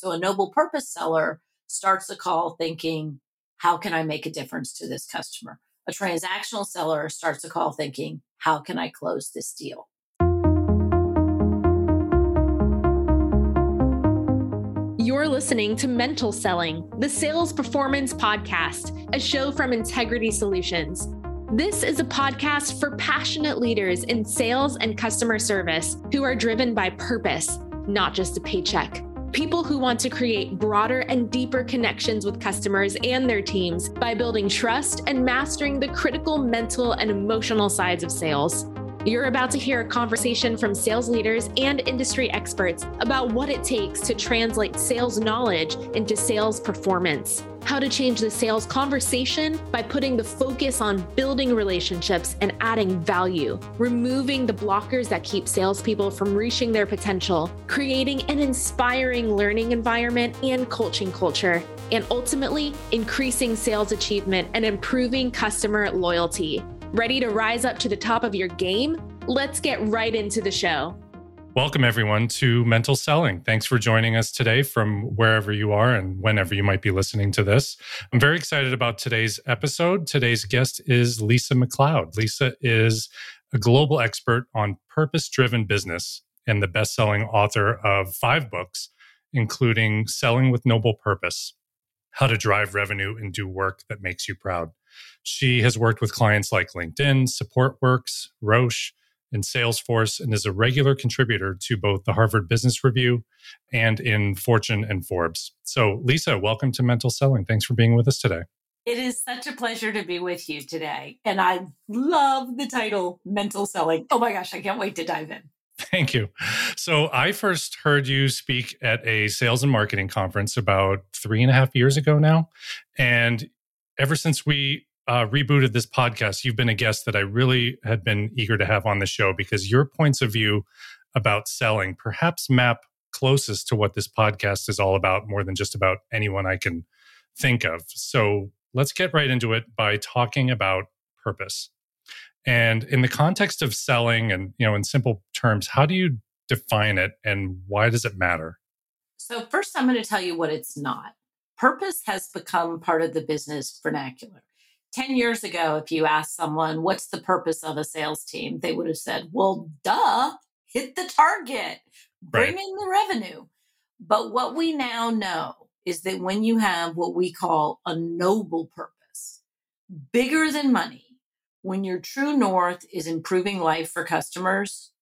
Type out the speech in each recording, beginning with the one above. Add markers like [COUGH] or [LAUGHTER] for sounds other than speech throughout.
So a noble purpose seller starts the call thinking, how can I make a difference to this customer? A transactional seller starts the call thinking, how can I close this deal? You're listening to Mental Selling, the Sales Performance Podcast, a show from Integrity Solutions. This is a podcast for passionate leaders in sales and customer service who are driven by purpose, not just a paycheck people who want to create broader and deeper connections with customers and their teams by building trust and mastering the critical mental and emotional sides of sales. You're about to hear a conversation from sales leaders and industry experts about what it takes to translate sales knowledge into sales performance. How to change the sales conversation by putting the focus on building relationships and adding value, removing the blockers that keep salespeople from reaching their potential, creating an inspiring learning environment and coaching culture, and ultimately increasing sales achievement and improving customer loyalty. Ready to rise up to the top of your game? Let's get right into the show. Welcome, everyone, to Mental Selling. Thanks for joining us today from wherever you are and whenever you might be listening to this. I'm very excited about today's episode. Today's guest is Lisa McLeod. Lisa is a global expert on purpose driven business and the best selling author of five books, including Selling with Noble Purpose How to Drive Revenue and Do Work That Makes You Proud. She has worked with clients like LinkedIn, SupportWorks, Roche, and Salesforce and is a regular contributor to both the Harvard Business Review and in Fortune and Forbes. So, Lisa, welcome to Mental Selling. Thanks for being with us today. It is such a pleasure to be with you today. And I love the title Mental Selling. Oh my gosh, I can't wait to dive in. Thank you. So, I first heard you speak at a sales and marketing conference about three and a half years ago now. And ever since we uh, rebooted this podcast, you've been a guest that I really had been eager to have on the show because your points of view about selling perhaps map closest to what this podcast is all about more than just about anyone I can think of. So let's get right into it by talking about purpose. And in the context of selling and, you know, in simple terms, how do you define it and why does it matter? So, first, I'm going to tell you what it's not. Purpose has become part of the business vernacular. 10 years ago, if you asked someone, what's the purpose of a sales team? They would have said, well, duh, hit the target, bring right. in the revenue. But what we now know is that when you have what we call a noble purpose, bigger than money, when your true north is improving life for customers,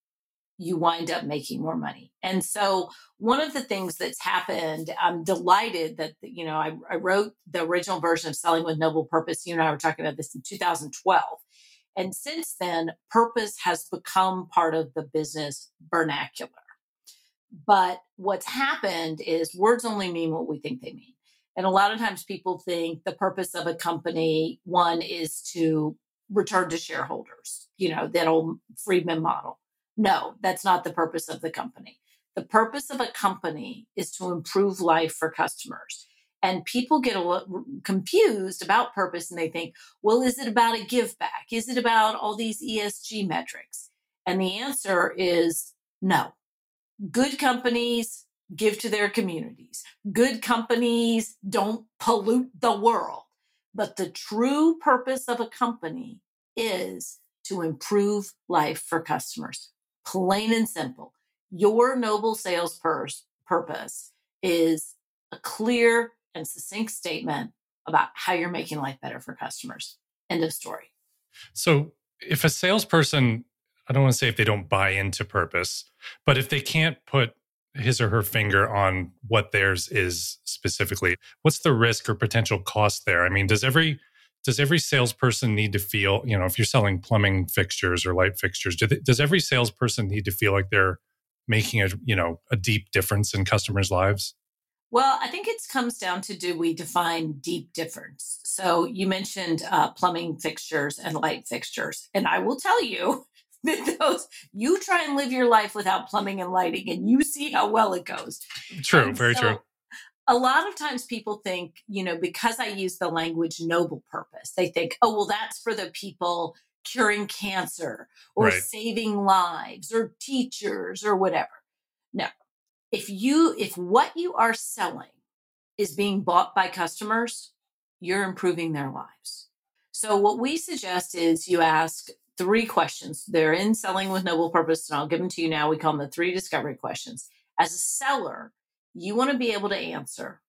you wind up making more money. And so one of the things that's happened, I'm delighted that, you know, I, I, wrote the original version of Selling with Noble Purpose. You and I were talking about this in 2012. And since then, purpose has become part of the business vernacular. But what's happened is words only mean what we think they mean. And a lot of times people think the purpose of a company, one is to return to shareholders, you know, that old Friedman model no, that's not the purpose of the company. The purpose of a company is to improve life for customers. And people get a little confused about purpose and they think, well, is it about a give back? Is it about all these ESG metrics? And the answer is no. Good companies give to their communities. Good companies don't pollute the world. But the true purpose of a company is to improve life for customers plain and simple. Your noble sales purse, purpose is a clear and succinct statement about how you're making life better for customers. End of story. So, if a salesperson, I don't want to say if they don't buy into purpose, but if they can't put his or her finger on what theirs is specifically, what's the risk or potential cost there? I mean, does every does every salesperson need to feel, you know, if you're selling plumbing fixtures or light fixtures, do they, does every salesperson need to feel like they're making a, you know, a deep difference in customers' lives? Well, I think it comes down to do we define deep difference? So you mentioned uh, plumbing fixtures and light fixtures, and I will tell you [LAUGHS] that those you try and live your life without plumbing and lighting, and you see how well it goes. True, and very so, true a lot of times people think, you know, because I use the language noble purpose, they think, oh, well, that's for the people curing cancer or right. saving lives or teachers or whatever. No, if you if what you are selling is being bought by customers, you're improving their lives. So what we suggest is you ask three questions. They're in Selling with Noble Purpose, and I'll give them to you now. We call them the three discovery questions. As a seller, you want to be able to answer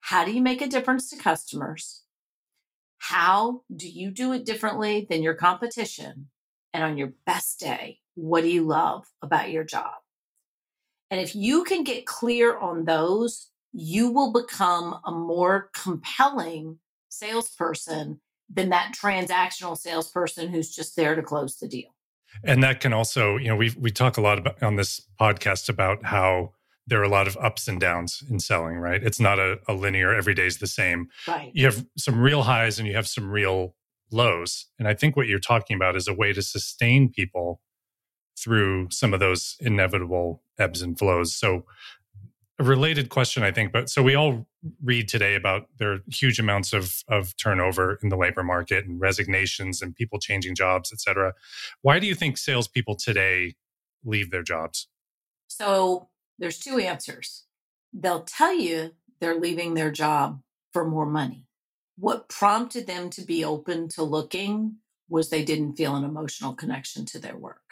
how do you make a difference to customers? How do you do it differently than your competition? And on your best day, what do you love about your job? And if you can get clear on those, you will become a more compelling salesperson than that transactional salesperson who's just there to close the deal. And that can also, you know, we we talk a lot about on this podcast about how there are a lot of ups and downs in selling, right? It's not a, a linear every day is the same. Right. You have some real highs and you have some real lows. And I think what you're talking about is a way to sustain people through some of those inevitable ebbs and flows. So a related question, I think, but so we all read today about there are huge amounts of of turnover in the labor market and resignations and people changing jobs, et cetera. Why do you think salespeople today leave their jobs? So there's two answers. They'll tell you they're leaving their job for more money. What prompted them to be open to looking was they didn't feel an emotional connection to their work.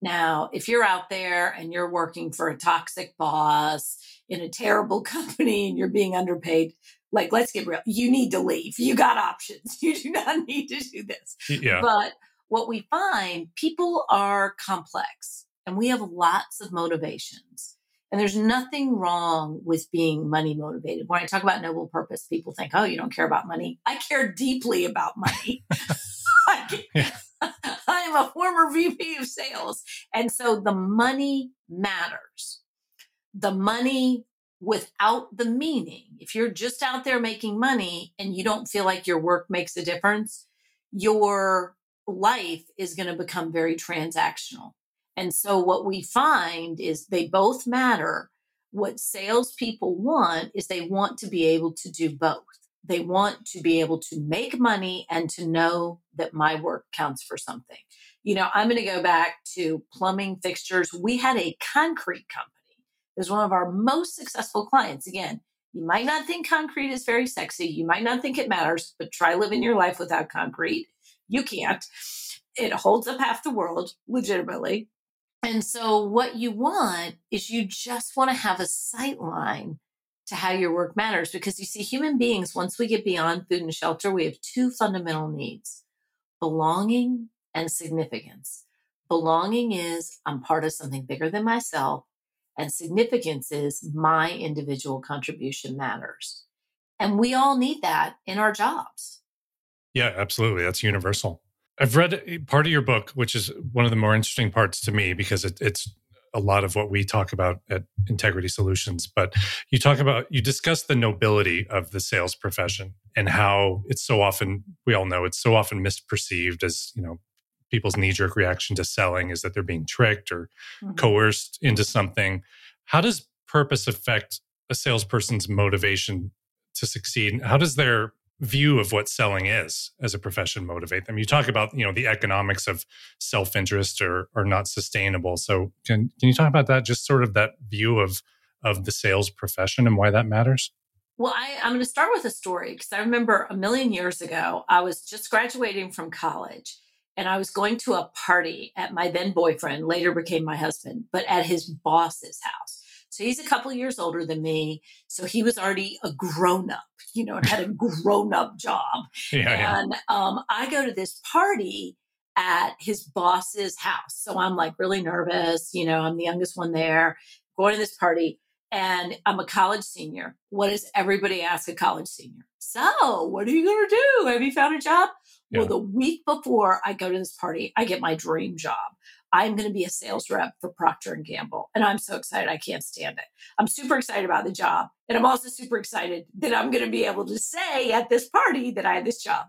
Now, if you're out there and you're working for a toxic boss in a terrible [LAUGHS] company and you're being underpaid, like let's get real, you need to leave. You got options. [LAUGHS] You do not need to do this. Yeah. But what we find, people are complex and we have lots of motivations. And there's nothing wrong with being money motivated. When I talk about noble purpose, people think, oh, you don't care about money. I care deeply about money. [LAUGHS] I, am [LAUGHS] a former VP of sales. And so the money matters. The money without the meaning. If you're just out there making money and you don't feel like your work makes a difference, your life is going to become very transactional. And so what we find is they both matter. What salespeople want is they want to be able to do both. They want to be able to make money and to know that my work counts for something. You know, I'm going to go back to plumbing fixtures. We had a concrete company. It was one of our most successful clients. Again, you might not think concrete is very sexy. You might not think it matters, but try living your life without concrete. You can't. It holds up half the world, legitimately. And so, what you want is you just want to have a sight line to how your work matters because you see, human beings, once we get beyond food and shelter, we have two fundamental needs belonging and significance. Belonging is I'm part of something bigger than myself, and significance is my individual contribution matters. And we all need that in our jobs. Yeah, absolutely. That's universal. I've read part of your book, which is one of the more interesting parts to me because it, it's a lot of what we talk about at Integrity Solutions. But you talk about, you discuss the nobility of the sales profession and how it's so often, we all know it's so often misperceived as, you know, people's knee jerk reaction to selling is that they're being tricked or mm-hmm. coerced into something. How does purpose affect a salesperson's motivation to succeed? How does their view of what selling is as a profession motivate them? You talk about, you know, the economics of self-interest are are not sustainable. So can can you talk about that? Just sort of that view of of the sales profession and why that matters? Well, I, I'm going to start with a story because I remember a million years ago, I was just graduating from college and I was going to a party at my then boyfriend, later became my husband, but at his boss's house. So he's a couple years older than me. So he was already a grown up, you know, and had a [LAUGHS] grown up job. Yeah, and yeah. Um, I go to this party at his boss's house. So I'm like really nervous. You know, I'm the youngest one there, going to this party, and I'm a college senior. What does everybody ask a college senior? So, what are you going to do? Have you found a job? Yeah. Well, the week before I go to this party, I get my dream job. I'm going to be a sales rep for Procter and Gamble. And I'm so excited. I can't stand it. I'm super excited about the job. And I'm also super excited that I'm going to be able to say at this party that I had this job.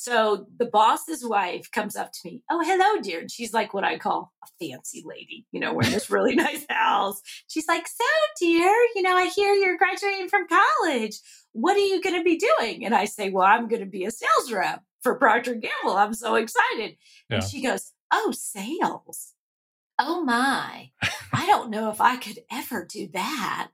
So the boss's wife comes up to me. Oh, hello, dear. And she's like what I call a fancy lady, you know, we're this really [LAUGHS] nice house. She's like, So, dear, you know, I hear you're graduating from college. What are you going to be doing? And I say, Well, I'm going to be a sales rep for Procter Gamble. I'm so excited. Yeah. And she goes, oh, sales. oh my, I [LAUGHS] don't know if I could ever do that.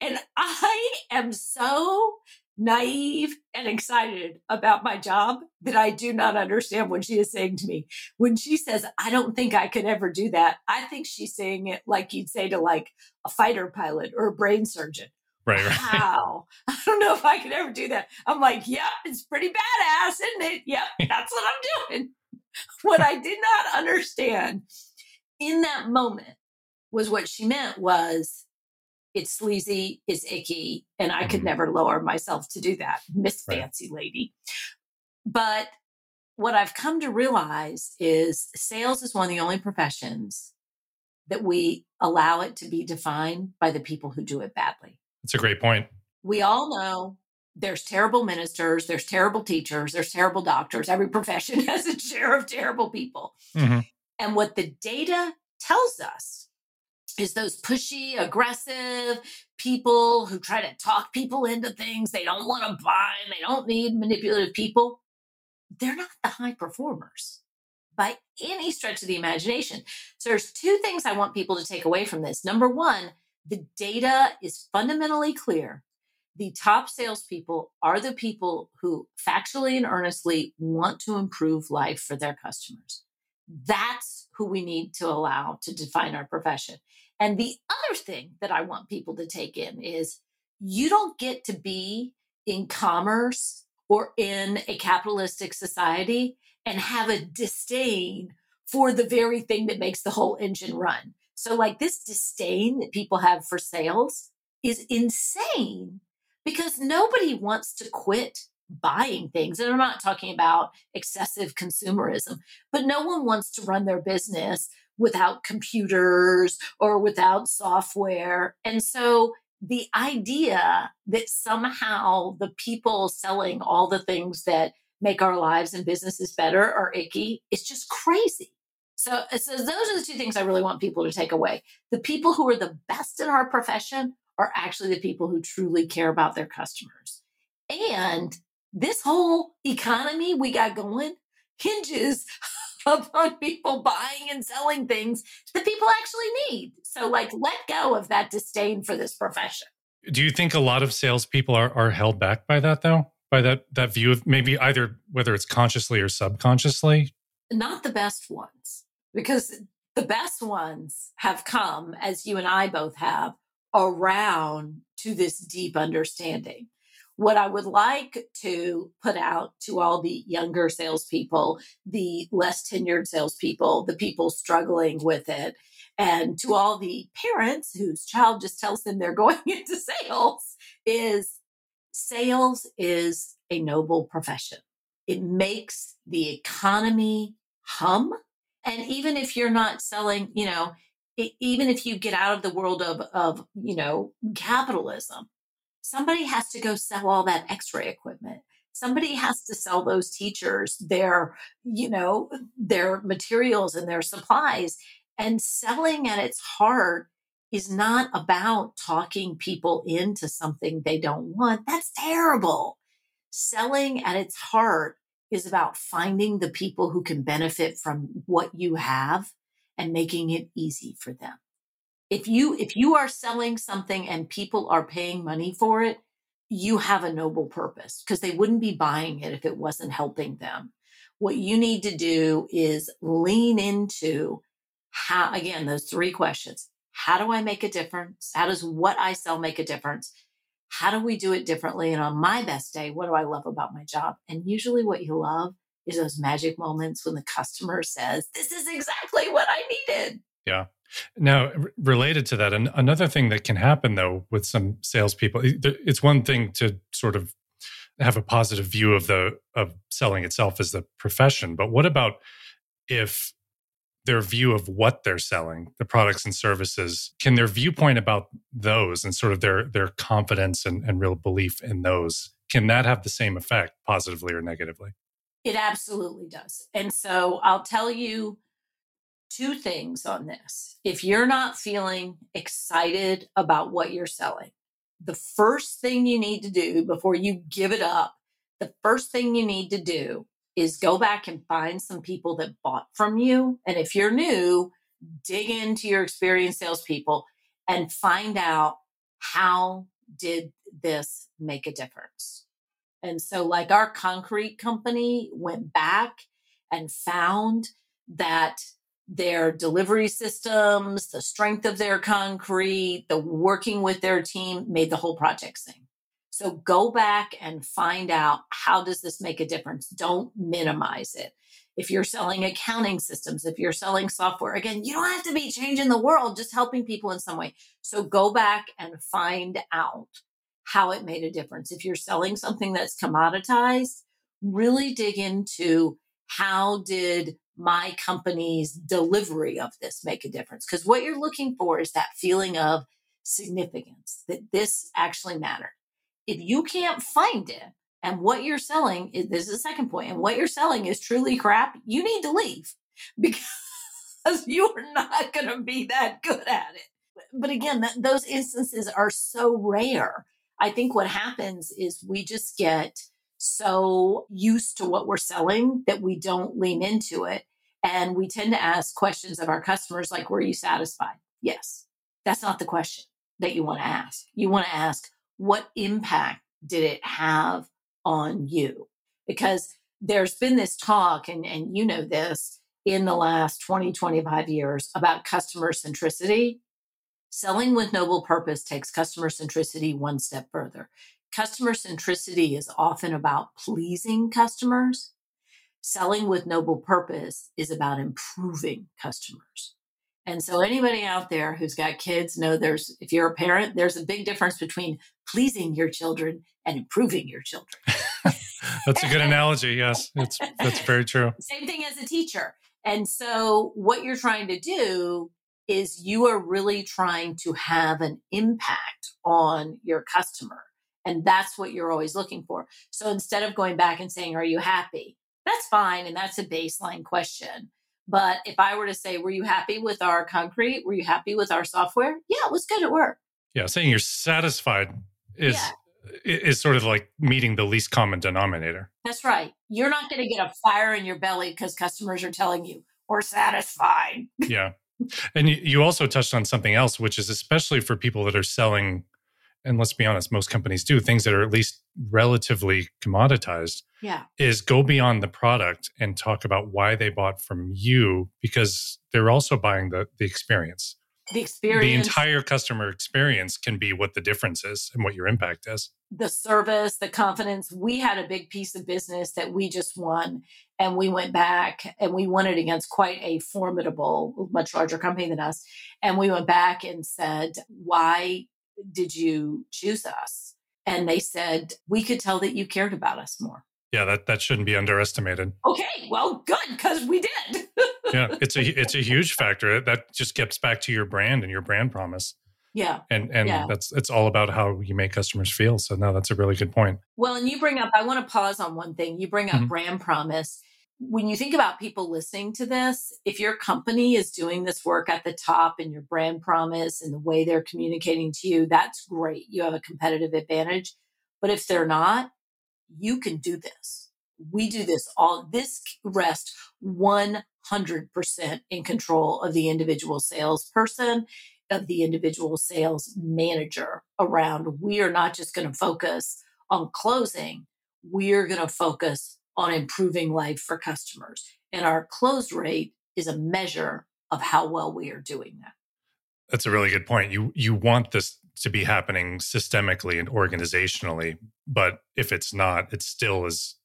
And [LAUGHS] I am so naive and excited about my job that I do not understand what she is saying to me. When she says, I don't think I could ever do that, I think she's saying it like you'd say to like a fighter pilot or a brain surgeon. Right, right. Wow. [LAUGHS] I don't know if I could ever do that. I'm like, yeah, it's pretty badass, isn't it? Yep, that's what I'm doing. [LAUGHS] what I did not understand in that moment was what she meant was it's sleazy, it's icky, and I could mm-hmm. never lower myself to do that, Miss right. Fancy Lady. But what I've come to realize is sales is one of the only professions that we allow it to be defined by the people who do it badly. That's a great point. We all know there's terrible ministers, there's terrible teachers, there's terrible doctors. Every [LAUGHS] profession has a share of terrible people. Mm-hmm. And what the data tells us is those pushy, aggressive people who try to talk people into things they don't want to buy and they don't need manipulative people. They're not the high performers by any stretch of the imagination. So there's two things I want people to take away from this. Number one, the data is fundamentally clear. The top salespeople are the people who factually and earnestly want to improve life for their customers. That's who we need to allow to define our profession. And the other thing that I want people to take in is you don't get to be in commerce or in a capitalistic society and have a disdain for the very thing that makes the whole engine run. So, like this disdain that people have for sales is insane because nobody wants to quit buying things. And I'm not talking about excessive consumerism, but no one wants to run their business without computers or without software. And so the idea that somehow the people selling all the things that make our lives and businesses better are icky is just crazy. So, so those are the two things I really want people to take away. The people who are the best in our profession are actually the people who truly care about their customers. And this whole economy we got going hinges [LAUGHS] upon people buying and selling things that people actually need. So, like, let go of that disdain for this profession. Do you think a lot of salespeople are, are held back by that, though? By that that view of maybe either whether it's consciously or subconsciously? Not the best ones, because the best ones have come, as you and I both have, around to this deep understanding. What I would like to put out to all the younger salespeople, the less tenured salespeople, the people struggling with it, and to all the parents whose child just tells them they're [LAUGHS] going into sales is sales is a noble profession. It makes the economy hum. And even if you're not selling, you know, even if you get out of the world of, of, you know, capitalism, somebody has to go sell all that x-ray equipment. Somebody has to sell those teachers their you know their materials and their supplies. And selling at its heart is not about talking people into something they don't want. That's terrible. Selling at its heart is about finding the people who can benefit from what you have and making it easy for them. If you if you are selling something and people are paying money for it you have a noble purpose because they wouldn't be buying it if it wasn't helping them. What you need to do is lean into how again those three questions. How do i make a difference? How does what i sell make a difference? How do we do it differently? And on my best day what do i love about my job? And usually what you love is those magic moments when the customer says this is exactly what i needed yeah now, related to that, and another thing that can happen though with some salespeople, it's one thing to sort of have a positive view of the of selling itself as the profession, but what about if their view of what they're selling, the products and services, can their viewpoint about those and sort of their their confidence and, and real belief in those, can that have the same effect, positively or negatively? It absolutely does. And so I'll tell you two things on this. If you're not feeling excited about what you're selling, the first thing you need to do before you give it up, the first thing you need to do is go back and find some people that bought from you. And if you're new, dig into your experienced salespeople and find out how did this make a difference. And so, like our concrete company went back and found that their delivery systems, the strength of their concrete, the working with their team made the whole project sing. So go back and find out how does this make a difference? Don't minimize it. If you're selling accounting systems, if you're selling software, again, you don't have to be changing the world, just helping people in some way. So go back and find out how it made a difference. If you're selling something that's commoditized, really dig into how did my company's delivery of this make a difference? Because what you're looking for is that feeling of significance that this actually mattered. If you can't find it and what you're selling is this is the second point, and what you're selling is truly crap, you need to leave [LAUGHS] because you are not going to be that good at it. But again, those instances are so rare. I think what happens is we just get so used to what we're selling that we don't lean into it. And we tend to ask questions of our customers like, Were you satisfied? Yes. That's not the question that you want to ask. You want to ask, What impact did it have on you? Because there's been this talk, and, and you know this in the last 20, 25 years about customer centricity. Selling with noble purpose takes customer centricity one step further. Customer centricity is often about pleasing customers. Selling with noble purpose is about improving customers. And so anybody out there who's got kids know there's if you're a parent, there's a big difference between pleasing your children and improving your children. [LAUGHS] that's a good analogy. Yes, it's that's very true. [LAUGHS] Same thing as a teacher. And so what you're trying to do is you are really trying to have an impact on your customer. And that's what you're always looking for. So instead of going back and saying, Are you happy? That's fine. And that's a baseline question. But if I were to say, Were you happy with our concrete? Were you happy with our software? Yeah, it was good at work. Yeah, saying you're satisfied is yeah is sort of like meeting the least common denominator. That's right. You're not going to get a fire in your belly because customers are telling you we're satisfied. yeah. And you also touched on something else, which is especially for people that are selling, and let's be honest, most companies do things that are at least relatively commoditized. Yeah. Is go beyond the product and talk about why they bought from you because they're also buying the, the experience. The experience. The entire customer experience can be what the difference is and what your impact is the service, the confidence. We had a big piece of business that we just won, and we went back and we won it against quite a formidable, much larger company than us. And we went back and said, Why did you choose us? And they said, We could tell that you cared about us more. Yeah, that, that shouldn't be underestimated. Okay, well, good, because we did. Yeah, it's a it's a huge factor. That just gets back to your brand and your brand promise. Yeah. And and yeah. that's it's all about how you make customers feel. So no, that's a really good point. Well, and you bring up I want to pause on one thing. You bring up mm-hmm. brand promise. When you think about people listening to this, if your company is doing this work at the top and your brand promise and the way they're communicating to you, that's great. You have a competitive advantage. But if they're not, you can do this. We do this all this rests 100% in control of the individual salesperson of the individual sales manager around we are not just going to focus on closing, we're going to focus on improving life for customers. And our close rate is a measure of how well we are doing that. That's a really good point. You you want this to be happening systemically and organizationally, but if it's not, it still is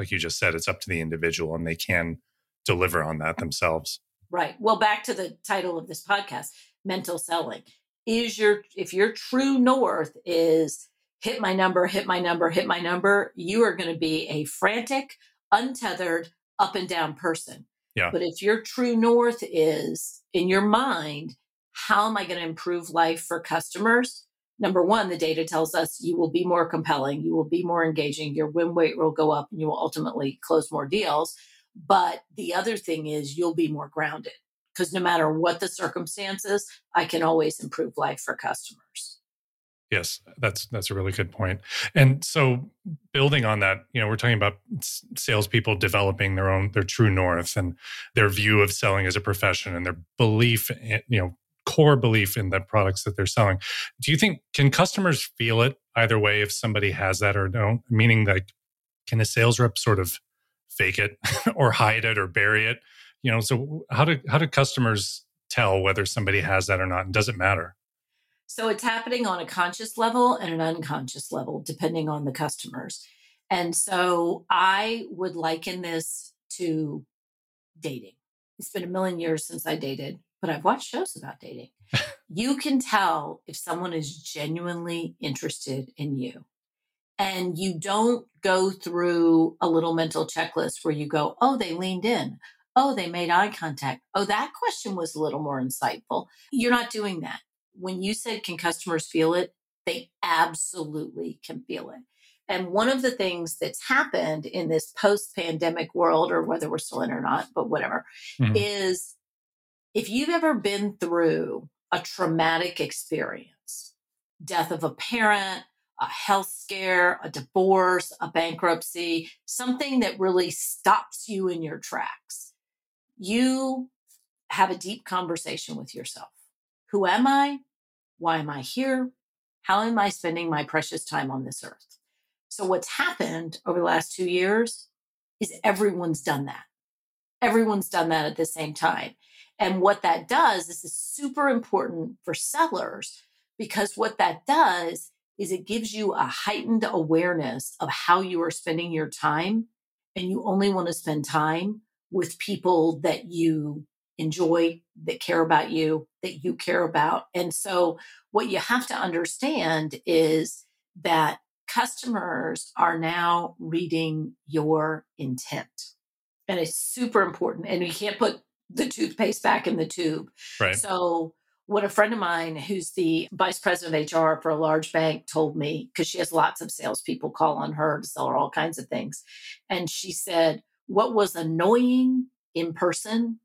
like you just said, it's up to the individual and they can deliver on that themselves. Right. Well, back to the title of this podcast mental selling is your if your true north is hit my number hit my number hit my number you are going to be a frantic untethered up and down person yeah but if your true north is in your mind how am i going to improve life for customers number one the data tells us you will be more compelling you will be more engaging your win rate will go up and you will ultimately close more deals but the other thing is you'll be more grounded because no matter what the circumstances, I can always improve life for customers. Yes, that's that's a really good point. And so, building on that, you know, we're talking about salespeople developing their own their true north and their view of selling as a profession and their belief, in, you know, core belief in the products that they're selling. Do you think can customers feel it either way if somebody has that or don't? Meaning, like, can a sales rep sort of fake it [LAUGHS] or hide it or bury it? You know, so how do how do customers tell whether somebody has that or not? And does it matter? So it's happening on a conscious level and an unconscious level, depending on the customers. And so I would liken this to dating. It's been a million years since I dated, but I've watched shows about dating. you can tell if someone is genuinely interested in you. And you don't go through a little mental checklist where you go, oh, they leaned in. Oh, they made eye contact. Oh, that question was a little more insightful. You're not doing that when you said, can customers feel it? They absolutely can feel it. And one of the things that's happened in this post pandemic world, or whether we're still in or not, but whatever, mm-hmm. is if you've ever been through a traumatic experience, death of a parent, a health scare, a divorce, a bankruptcy, something that really stops you in your tracks, you have a deep conversation with yourself. Who am I? Why am I here? How am I spending my precious time on this earth? So, what's happened over the last two years is everyone's done that. Everyone's done that at the same time. And what that does, this is super important for sellers because what that does is it gives you a heightened awareness of how you are spending your time. And you only want to spend time with people that you enjoy, that care about you, that you care about. And so, what you have to understand is that customers are now reading your intent. And it's super important. And you can't put the toothpaste back in the tube. Right. So, what a friend of mine who's the vice president of HR for a large bank told me, because she has lots of salespeople call on her to sell her all kinds of things. And she said, What was annoying in person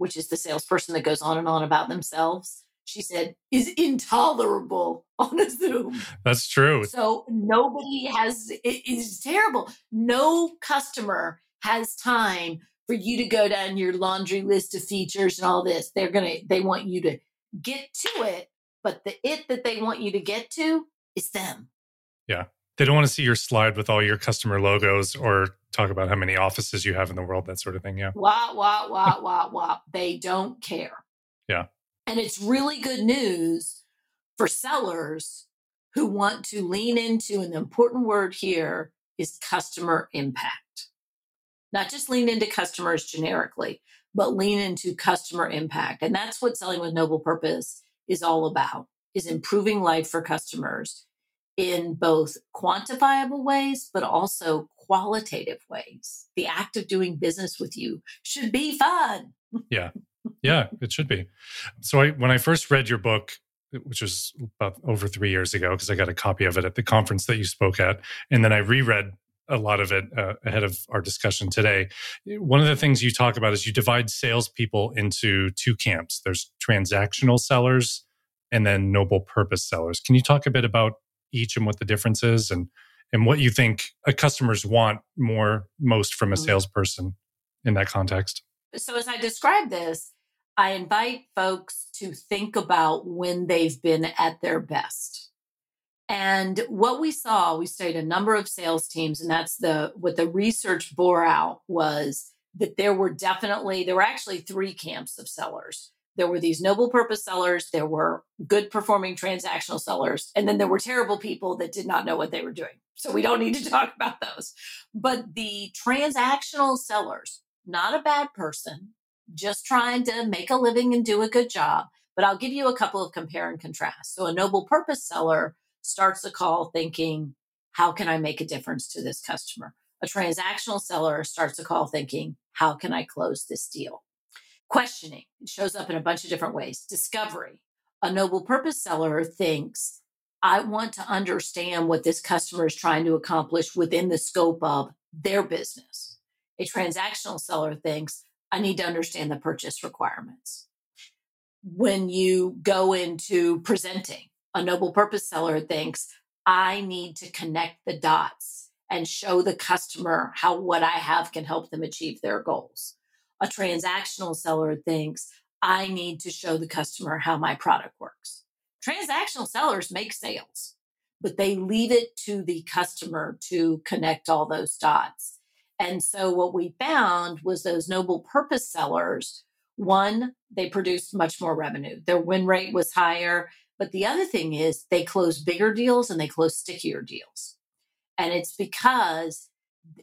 which is the salesperson that goes on and on about themselves, she said, is intolerable [LAUGHS] on a Zoom. That's true. So nobody has, it is terrible. No customer has time for you to go down your laundry list of features and all this. They're going to, they want you to get to it, but the it that they want you to get to is them. Yeah. They don't want to see your slide with all your customer logos or talk about how many offices you have in the world, that sort of thing. Yeah. Wah, wah, wah, wah, wah. They don't care. Yeah. And it's really good news for sellers who want to lean into an important word here is customer impact. Not just lean into customers generically, but lean into customer impact. And that's what selling with noble purpose is all about is improving life for customers in both quantifiable ways, but also qualitative ways. The act of doing business with you should be fun. Yeah. [LAUGHS] Yeah, it should be. So I, when I first read your book, which was about over three years ago, because I got a copy of it at the conference that you spoke at, and then I reread a lot of it uh, ahead of our discussion today. One of the things you talk about is you divide salespeople into two camps. There's transactional sellers and then noble purpose sellers. Can you talk a bit about each and what the difference is and and what you think customers want more most from a mm-hmm. salesperson in that context. So as I describe this, I invite folks to think about when they've been at their best. And what we saw, we studied a number of sales teams, and that's the what the research bore out was that there were definitely there were actually three camps of sellers there were these noble purpose sellers, there were good performing transactional sellers, and then there were terrible people that did not know what they were doing. So we don't need to [LAUGHS] talk about those. But the transactional sellers, not a bad person, just trying to make a living and do a good job. But I'll give you a couple of compare and contrast. So a noble purpose seller starts the call thinking, how can I make a difference to this customer? A transactional seller starts a call thinking, how can I close this deal? Questioning shows up in a bunch of different ways. Discovery. A noble purpose seller thinks, I want to understand what this customer is trying to accomplish within the scope of their business. A transactional seller thinks, I need to understand the purchase requirements. When you go into presenting, A noble purpose seller thinks, I need to connect the dots and show the customer how what I have can help them achieve their goals. A transactional seller thinks, I need to show the customer how my product works. Transactional sellers make sales, but they leave it to the customer to connect all those dots. And so what we found was those noble purpose sellers, one, they produced much more revenue. Their win rate was higher. But the other thing is they close bigger deals and they close stickier deals. And it's because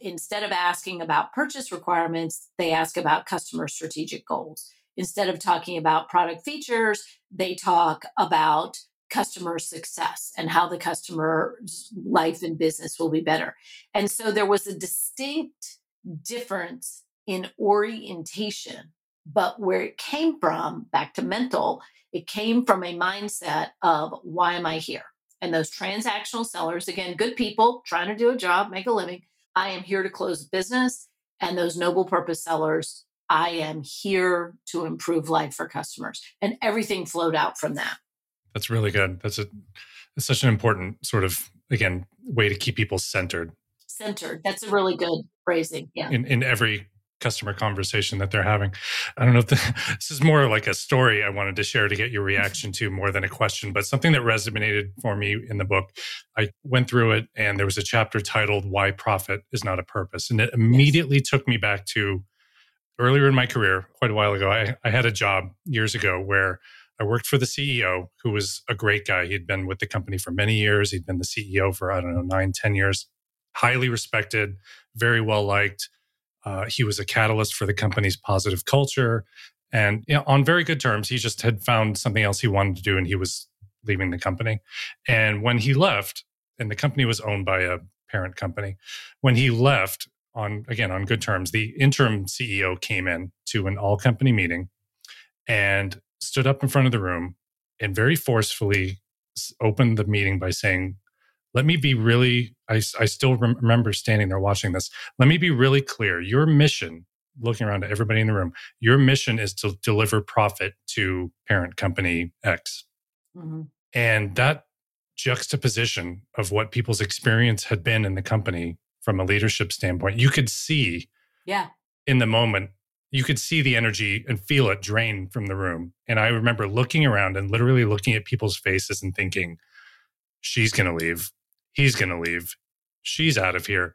instead of asking about purchase requirements, they ask about customer strategic goals. Instead of talking about product features, they talk about customer success and how the customer's life and business will be better. And so there was a distinct difference in orientation, but where it came from, back to mental, it came from a mindset of why am I here? And those transactional sellers, again, good people trying to do a job, make a living. I am here to close business. And those noble purpose sellers, I am here to improve life for customers. And everything flowed out from that. That's really good. That's a that's such an important sort of again way to keep people centered. Centered. That's a really good phrasing. Yeah. In in every customer conversation that they're having. I don't know if the, [LAUGHS] this is more like a story I wanted to share to get your mm-hmm. reaction to more than a question, but something that resonated for me in the book. I went through it and there was a chapter titled Why Profit is Not a Purpose. And it immediately yes. took me back to earlier in my career, quite a while ago. I, I had a job years ago where I worked for the CEO, who was a great guy. He'd been with the company for many years. He'd been the CEO for, I don't know, nine, ten years. Highly respected, very well liked uh, he was a catalyst for the company's positive culture. And you know, on very good terms, he just had found something else he wanted to do and he was leaving the company. And when he left, and the company was owned by a parent company, when he left, on again on good terms the interim ceo came in to an all company meeting and stood up in front of the room and very forcefully opened the meeting by saying let me be really i, I still remember standing there watching this. Let me be really clear. Your mission looking around at everybody in the room your mission is to deliver profit to parent company x. Mm-hmm. and that juxtaposition of what people's experience had been in the company from a leadership standpoint you could see yeah. in the moment you could see the energy and feel it drain from the room. And i remember looking around and literally looking at people's faces and thinking she's going to leave he's going to leave. She's out of here.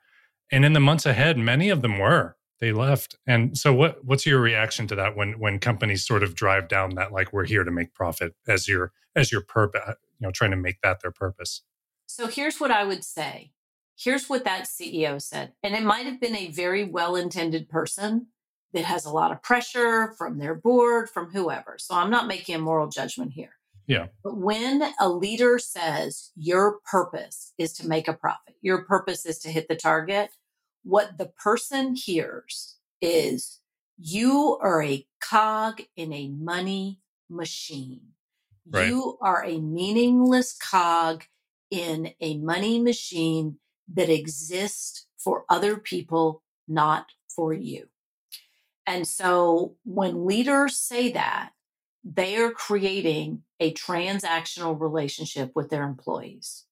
And in the months ahead, many of them were. They left. And so what what's your reaction to that when when companies sort of drive down that like we're here to make profit as your as your purpose, you know, trying to make that their purpose? So here's what I would say. Here's what that CEO said. And it might have been a very well-intended person that has a lot of pressure from their board, from whoever. So I'm not making a moral judgment here. Yeah. But when a leader says your purpose is to make a profit, your purpose is to hit the target, what the person hears is you are a cog in a money machine. Right. You are a meaningless cog in a money machine that exists for other people, not for you. And so when leaders say that, they are creating a transactional relationship with their employees.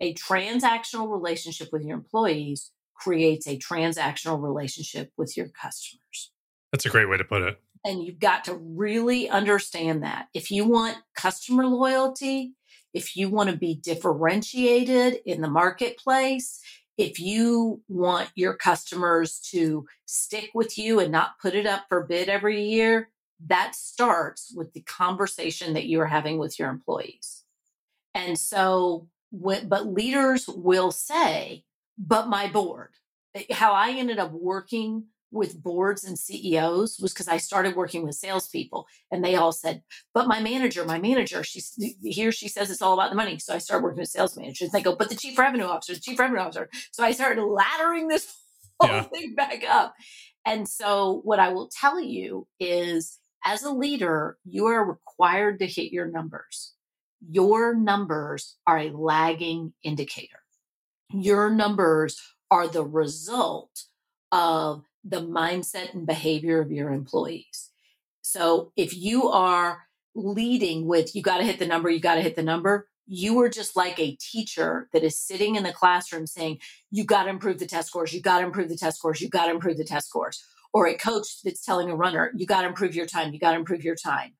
A transactional relationship with your employees creates a transactional relationship with your customers. That's a great way to put it. And you've got to really understand that. If you want customer loyalty, if you want to be differentiated in the marketplace, if you want your customers to stick with you and not put it up for bid every year, that starts with the conversation that you are having with your employees. And so, but leaders will say, but my board, eh, how I ended up working with boards and CEOs was because I started working with salespeople and they all said, but my manager, my manager, she's here, she says it's all about the money. So I started working with sales managers. They go, but the chief revenue officer, the chief revenue officer. So I started laddering this [LAUGHS] whole yeah. thing back up. And so what I will tell you is as a leader, you are required to hit your numbers. Your numbers are a lagging indicator. Your numbers are the result of the mindset and behavior of your employees. So if you are leading with, you got to hit the number, you got to hit the number, you are just like a teacher that is sitting in the classroom saying, you got to improve the test scores, you got to improve the test scores, you got to improve the test scores. Or a coach that's telling a runner, you got to improve your time, you got to improve your time.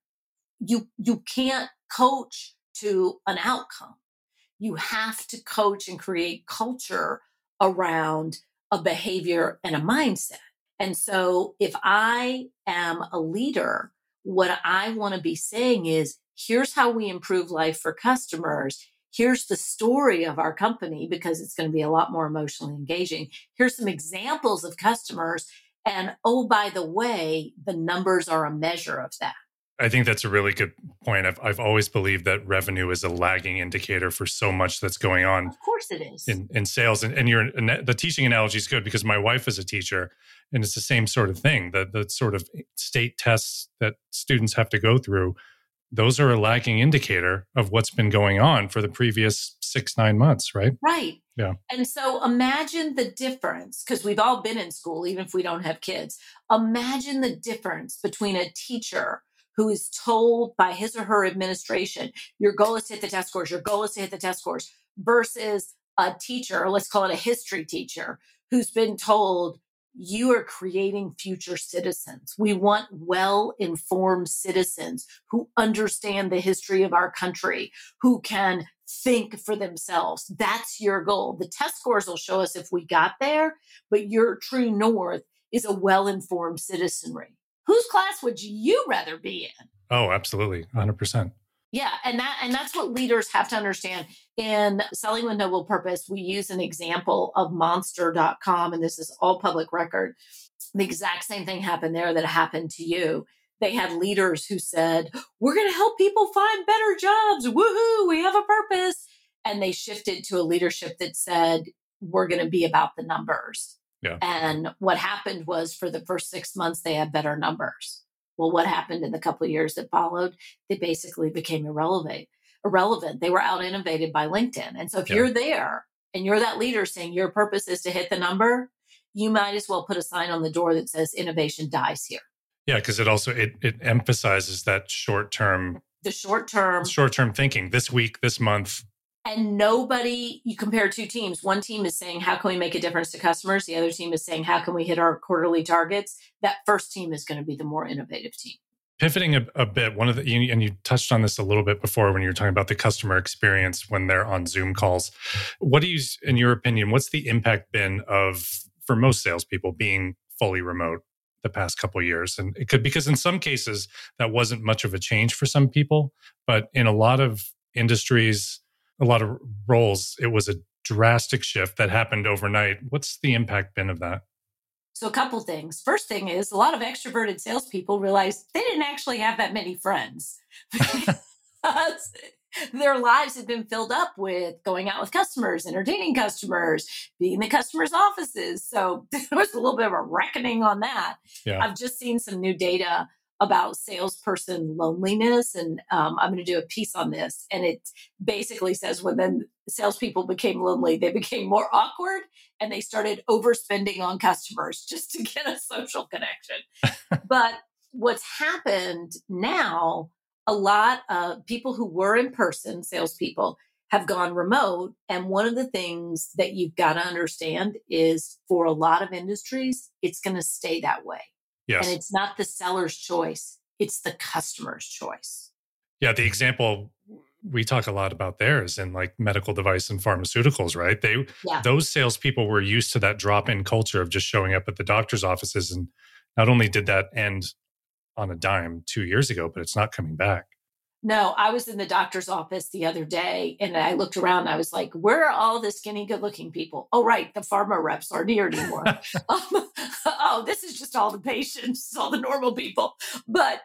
You you can't coach to an outcome. You have to coach and create culture around a behavior and a mindset. And so if I am a leader, what I want to be saying is here's how we improve life for customers. Here's the story of our company because it's going to be a lot more emotionally engaging. Here's some examples of customers. And oh, by the way, the numbers are a measure of that. I think that's a really good point. I've, I've always believed that revenue is a lagging indicator for so much that's going on. Of course, it is in, in sales. And, and your the teaching analogy is good because my wife is a teacher, and it's the same sort of thing. The the sort of state tests that students have to go through, those are a lagging indicator of what's been going on for the previous six nine months, right? Right. Yeah. And so imagine the difference because we've all been in school, even if we don't have kids. Imagine the difference between a teacher who is told by his or her administration, your goal is to hit the test scores, your goal is to hit the test scores, versus a teacher, or let's call it a history teacher, who's been told, you are creating future citizens. We want well informed citizens who understand the history of our country, who can think for themselves. That's your goal. The test scores will show us if we got there, but your true north is a well informed citizenry whose class would you rather be in? Oh, absolutely. 100%. Yeah, and that and that's what leaders have to understand. In Selling with Noble Purpose, we use an example of monster.com and this is all public record. The exact same thing happened there that happened to you. They had leaders who said, "We're going to help people find better jobs. Woohoo, we have a purpose." And they shifted to a leadership that said, "We're going to be about the numbers." Yeah. And what happened was for the first six months, they had better numbers. Well, what happened in the couple of years that followed? They basically became irrelevant. Irrelevant. They were out innovated by LinkedIn. And so if yeah. you're there and you're that leader saying your purpose is to hit the number, you might as well put a sign on the door that says innovation dies here. Yeah, because it also it it emphasizes that short term the short term short term thinking this week, this month, and nobody you compare two teams. One team is saying how can we make a difference to customers? The other team is saying how can we hit our quarterly targets? That first team is going to be the more innovative team. Pivoting a, a bit one of the and you touched on this a little bit before when you were talking about the customer experience when they're on zoom calls. What do you in your opinion what's the impact been of for most salespeople being fully remote the past couple years and it could because in some cases that wasn't much of a change for some people but in a lot of industries a lot of roles, it was a drastic shift that happened overnight. What's the impact been of that? So, a couple things. First thing is, a lot of extroverted salespeople realized they didn't actually have that many friends. [LAUGHS] their lives have been filled up with going out with customers, entertaining customers, being in the customers' offices. So [LAUGHS] there was a little bit of a reckoning on that. Yeah. I've just seen some new data about salesperson loneliness. And um, I'm going to do a piece on this. And it basically says when then salespeople became lonely, they became more awkward and they started overspending on customers [LAUGHS] just to get a social connection. [LAUGHS] but what's happened now, a lot of people who were in person, salespeople, have gone remote. And one of the things that you've got to understand is for a lot of industries, it's going to stay that way. Yes. And it's not the seller's choice, it's the customer's choice. Yeah, the example we talk a lot about there is in like medical device and pharmaceuticals, right? They yeah. those salespeople were used to that drop-in culture of just showing up at the doctor's offices. And not only did that end on a dime two years ago, but it's not coming back. No, I was in the doctor's office the other day and I looked around and I was like, where are all the skinny, good looking people? Oh, right. The pharma reps aren't here anymore. [LAUGHS] um, oh, this is just all the patients, [LAUGHS] all the normal people. But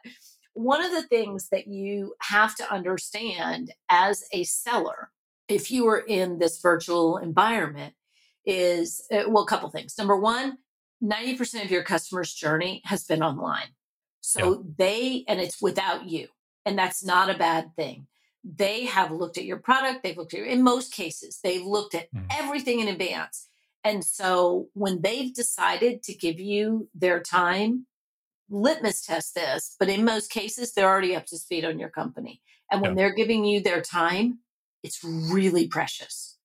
one of the things that you have to understand as a seller, if you are in this virtual environment, is uh, well, a couple things. Number one, 90% of your customer's journey has been online. So they, and it's without you and that's not a bad thing. They have looked at your product, they've looked at your, in most cases, they've looked at mm. everything in advance. And so when they've decided to give you their time, litmus test this, but in most cases, they're already up to speed on your company. And when yep. they're giving you their time, it's really precious.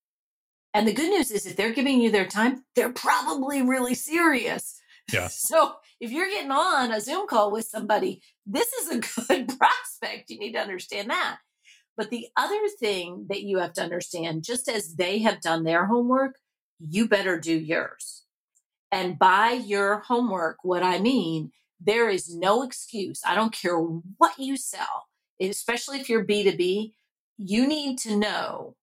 And the good news is if they're giving you their time, they're probably really serious. Yeah. [LAUGHS] So if you're getting on a Zoom call with somebody, this is a [LAUGHS] good prospect. You need to understand that. But the other thing that you have to understand, just as they have done their homework, you better do yours. And by your homework, what I mean, there is no excuse. I don't care what you sell, especially if you're B2B, you need to know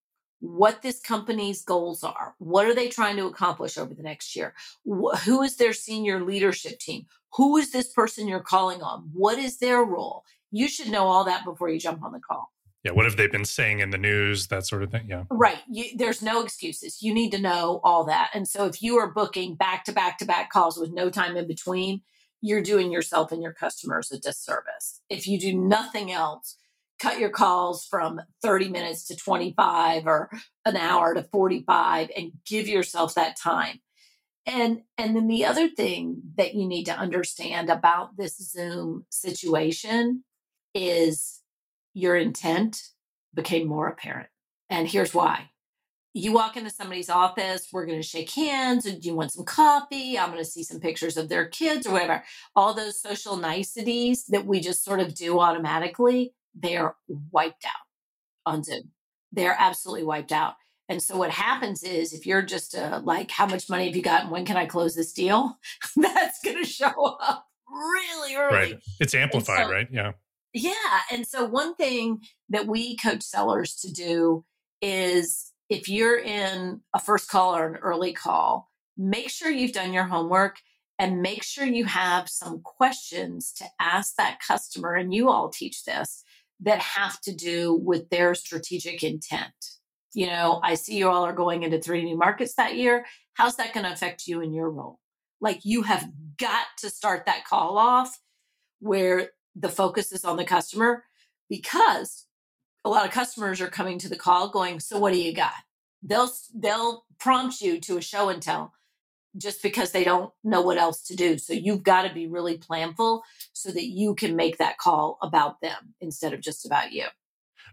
what this company's goals are. What are they trying to accomplish over the next year? Who is their senior leadership team? Who is this person you're calling on? What is their role? You should know all that before you jump on the call. Yeah, what have they been saying in the news? That sort of thing. Yeah. Right. You, there's no excuses. You need to know all that. And so if you are booking back to back to back calls with no time in between, you're doing yourself and your customers a disservice. If you do nothing else, cut your calls from 30 minutes to 25 or an hour to 45 and give yourself that time. And and then the other thing that you need to understand about this Zoom situation is your intent became more apparent. And here's why. You walk into somebody's office, we're going to shake hands. Do you want some coffee? I'm going to see some pictures of their kids or whatever. All those social niceties that we just sort of do automatically, they are wiped out on Zoom. They're absolutely wiped out. And so what happens is if you're just uh, like, how much money have you got and when can I close this deal? [LAUGHS] That's going to show up really early. Right. It's amplified, so, right? Yeah. Yeah. And so one thing that we coach sellers to do is if you're in a first call or an early call, make sure you've done your homework and make sure you have some questions to ask that customer. And you all teach this that have to do with their strategic intent. You know, I see you all are going into three new markets that year. How's that going to affect you in your role? Like you have got to start that call off where the focus is on the customer because a lot of customers are coming to the call going, "So what do you got?" They'll they'll prompt you to a show and tell just because they don't know what else to do. So you've got to be really planful so that you can make that call about them instead of just about you.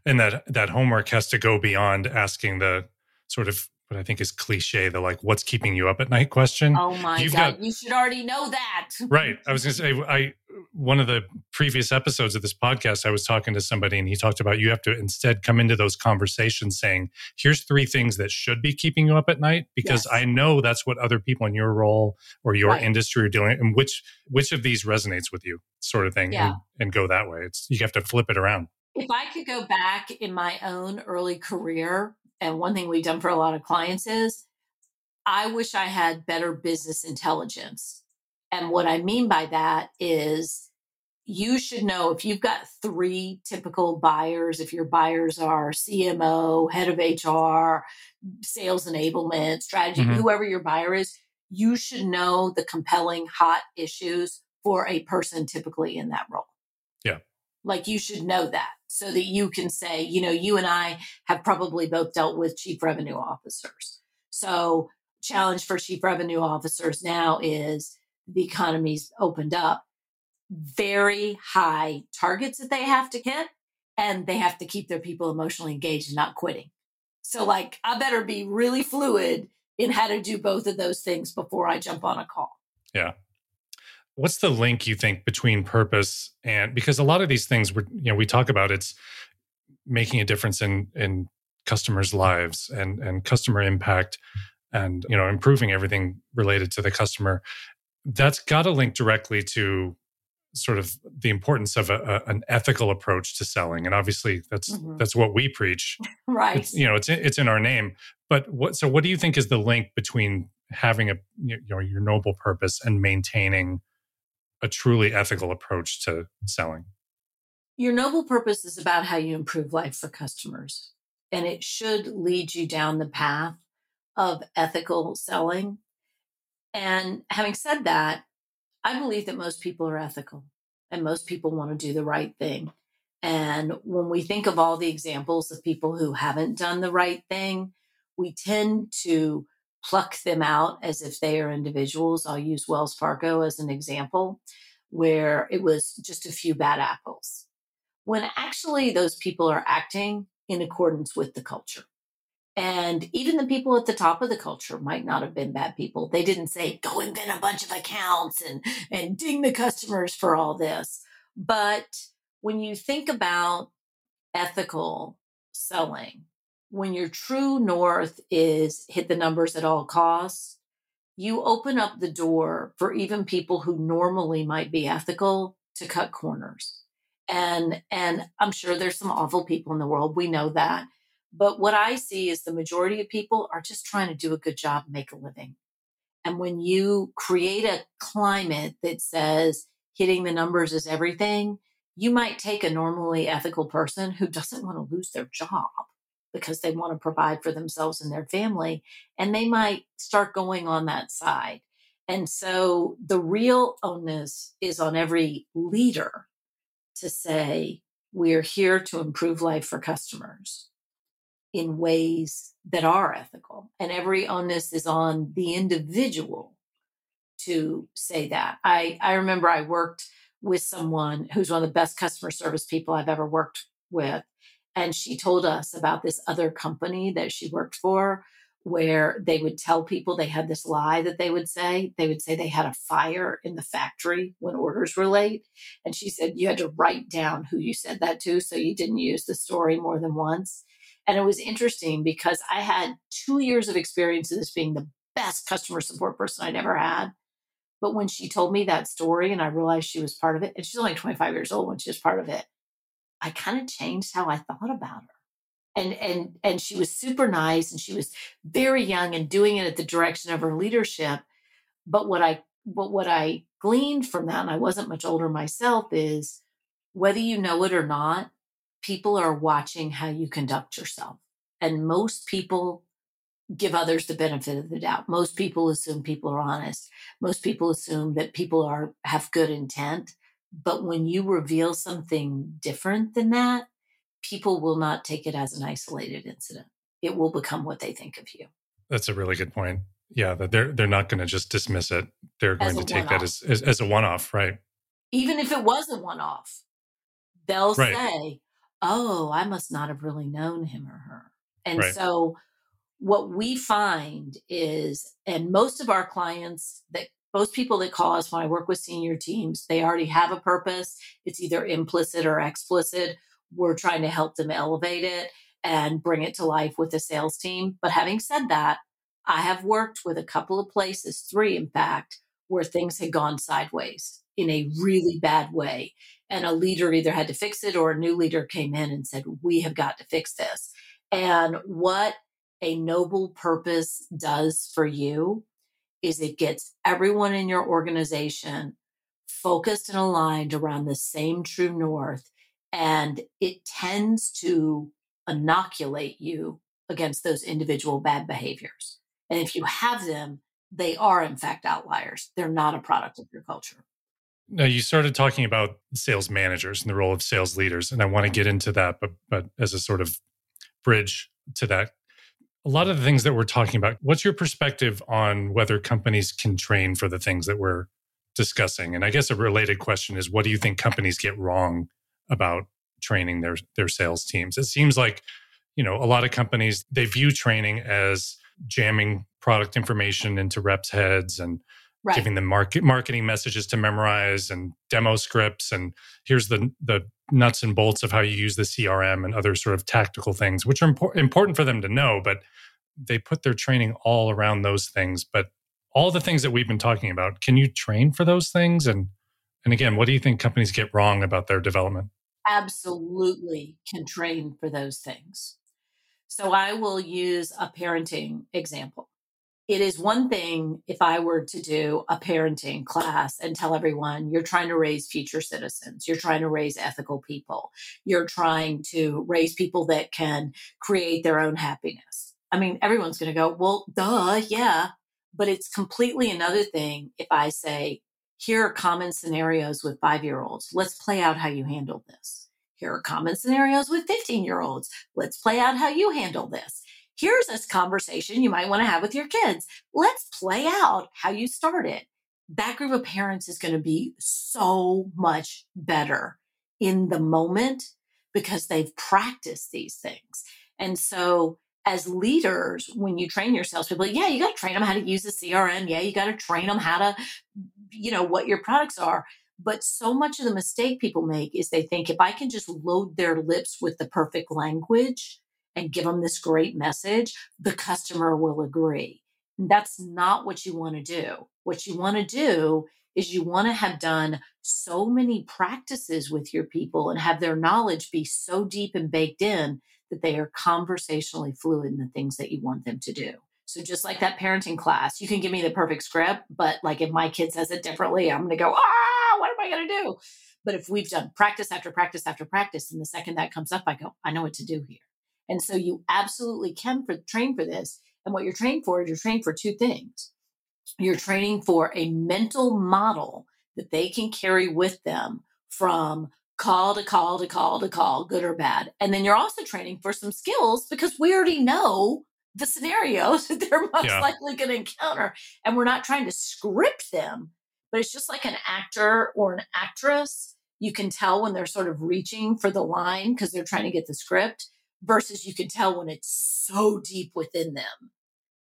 And that that homework has to go beyond asking the sort of what I think is cliche, the like, what's keeping you up at night question. Oh my You've God. Got, you should already know that. right. I was going to say, I, one of the previous episodes of this podcast, I was talking to somebody and he talked about you have to instead come into those conversations saying, here's three things that should be keeping you up at night because yes. I know that's what other people in your role or your right. industry are doing. And which, which of these resonates with you sort of thing yeah. and, and go that way. It's, you have to flip it around. If I could go back in my own early career, and one thing we've done for a lot of clients is I wish I had better business intelligence. And what I mean by that is you should know if you've got three typical buyers, if your buyers are CMO, head of HR, sales enablement, strategy, mm-hmm. whoever your buyer is, you should know the compelling hot issues for a person typically in that role. Like you should know that so that you can say, you know, you and I have probably both dealt with chief revenue officers. So, challenge for chief revenue officers now is the economy's opened up, very high targets that they have to hit, and they have to keep their people emotionally engaged and not quitting. So, like, I better be really fluid in how to do both of those things before I jump on a call. Yeah what's the link you think between purpose and because a lot of these things we you know we talk about it's making a difference in in customers lives and and customer impact and you know improving everything related to the customer. That's got to link directly to sort of the importance of a, a, an ethical approach to selling. And obviously that's mm-hmm. that's what we preach. [LAUGHS] Right. It's, you know it's it's in our name. But what so what do you think is the link between having a you know your noble purpose and maintaining a truly ethical approach to selling. Your noble purpose is about how you improve life for customers, and it should lead you down the path of ethical selling. And having said that, I believe that most people are ethical and most people want to do the right thing. And when we think of all the examples of people who haven't done the right thing, we tend to pluck them out as if they are individuals. I'll use Wells Fargo as an example, where it was just a few bad apples. When actually those people are acting in accordance with the culture. And even the people at the top of the culture might not have been bad people. They didn't say, go invent a bunch of accounts and, and ding the customers for all this. But when you think about ethical selling, when your true north is hit the numbers at all costs, you open up the door for even people who normally might be ethical to cut corners. And and I'm sure there's some awful people in the world. We know that. But what I see is the majority of people are just trying to do a good job, make a living. And when you create a climate that says hitting the numbers is everything, you might take a normally ethical person who doesn't want to lose their job because they want to provide for themselves and their family, and they might start going on that side. And so the real onus is on every leader to say, we're here to improve life for customers in ways that are ethical. And every onus is on the individual to say that. I, I remember I worked with someone who's one of the best customer service people I've ever worked with. And she told us about this other company that she worked for where they would tell people they had this lie that they would say. They would say they had a fire in the factory when orders were late. And she said you had to write down who you said that to so you didn't use the story more than once. And it was interesting because I had two years of experience of this being the best customer support person I'd ever had. But when she told me that story and I realized she was part of it, and she's only 25 years old when she was part of it, I kind of changed how I thought about her. And and and she was super nice and she was very young and doing it at the direction of her leadership. But what I but what I gleaned from that, and I wasn't much older myself, is whether you know it or not, people are watching how you conduct yourself. And most people give others the benefit of the doubt. Most people assume people are honest. Most people assume that people are have good intent. But when you reveal something different than that, people will not take it as an isolated incident. It will become what they think of you. That's a really good point. Yeah, that they're they're not going to just dismiss it. They're going to take that as, as, as a one off, right? Even if it was a one off, they'll right. say, "Oh, I must not have really known him or her." And right. so what we find is, and most of our clients that most people that call us when I work with senior teams, they already have a purpose. It's either implicit or explicit. We're trying to help them elevate it and bring it to life with the sales team. But having said that, I have worked with a couple of places, three in fact, where things had gone sideways in a really bad way. And a leader either had to fix it or a new leader came in and said, We have got to fix this. And what a noble purpose does for you is it gets everyone in your organization focused and aligned around the same true north and it tends to inoculate you against those individual bad behaviors. And if you have them they are in fact outliers. They're not a product of your culture. Now you started talking about sales managers and the role of sales leaders and i want to get into that but but as a sort of bridge to that a lot of the things that we're talking about, what's your perspective on whether companies can train for the things that we're discussing? And I guess a related question is what do you think companies get wrong about training their their sales teams? It seems like, you know, a lot of companies they view training as jamming product information into reps' heads and right. giving them market marketing messages to memorize and demo scripts and here's the the nuts and bolts of how you use the CRM and other sort of tactical things, which are impor- important for them to know, but they put their training all around those things. But all the things that we've been talking about, can you train for those things? And and again, what do you think companies get wrong about their development? Absolutely can train for those things. So I will use a parenting example it is one thing if I were to do a parenting class and tell everyone you're trying to raise future citizens, you're trying to raise ethical people, you're trying to raise people that can create their own happiness. I mean, everyone's going to go, well, duh, yeah. But it's completely another thing if I say, here are common scenarios with five year olds. Let's play out how you handle this. Here are common scenarios with 15 year olds. Let's play out how you handle this here's this conversation you might want to have with your kids. Let's play out how you started. That group of parents is going to be so much better in the moment because they've practiced these things. And so as leaders, when you train your salespeople, yeah, you got to train them how to use the CRM. Yeah, you got to train them how to, you know, what your products are. But so much of the mistake people make is they think if I can just load their lips with the perfect language and give them this great message, the customer will agree. that's not what you want to do. What you want to do is you want to have done so many practices with your people and have their knowledge be so deep and baked in that they are conversationally fluid in the things that you want them to do. So just like that parenting class, you can give me the perfect script, but like if my kid says it differently, I'm going to go, ah, what am I going to do? But if we've done practice after practice after practice, and the second that comes up, I go, I know what to do here. And so you absolutely can for, train for this. And what you're trained for is you're trained for two things. You're training for a mental model that they can carry with them from call to call to call to call, good or bad. And then you're also training for some skills because we already know the scenarios [LAUGHS] that they're most yeah. likely going to encounter. And we're not trying to script them, but it's just like an actor or an actress. You can tell when they're sort of reaching for the line because they're trying to get the script versus you can tell when it's so deep within them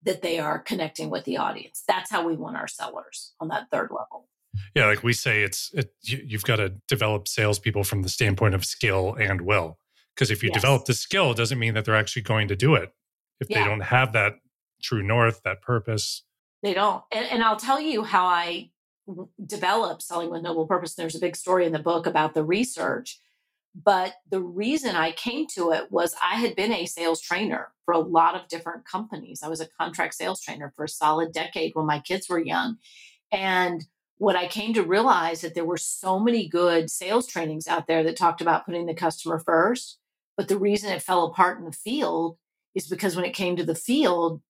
that they are connecting with the audience. That's how we want our sellers on that third level. Yeah, like we say, it's it, you, have got to develop salespeople from the standpoint of skill and will. Because if you yes. develop the skill, it doesn't mean that they're actually going to do it. If yeah. they don't have that true north, that purpose, they don't. And, and I'll tell you how I developed selling with noble purpose. There's a big story in the book about the research but the reason I came to it was I had been a sales trainer for a lot of different companies. I was a contract sales trainer for a solid decade when my kids were young. And what I came to realize that there were so many good sales trainings out there that talked about putting the customer first. But the reason it fell apart in the field is because when it came to the field,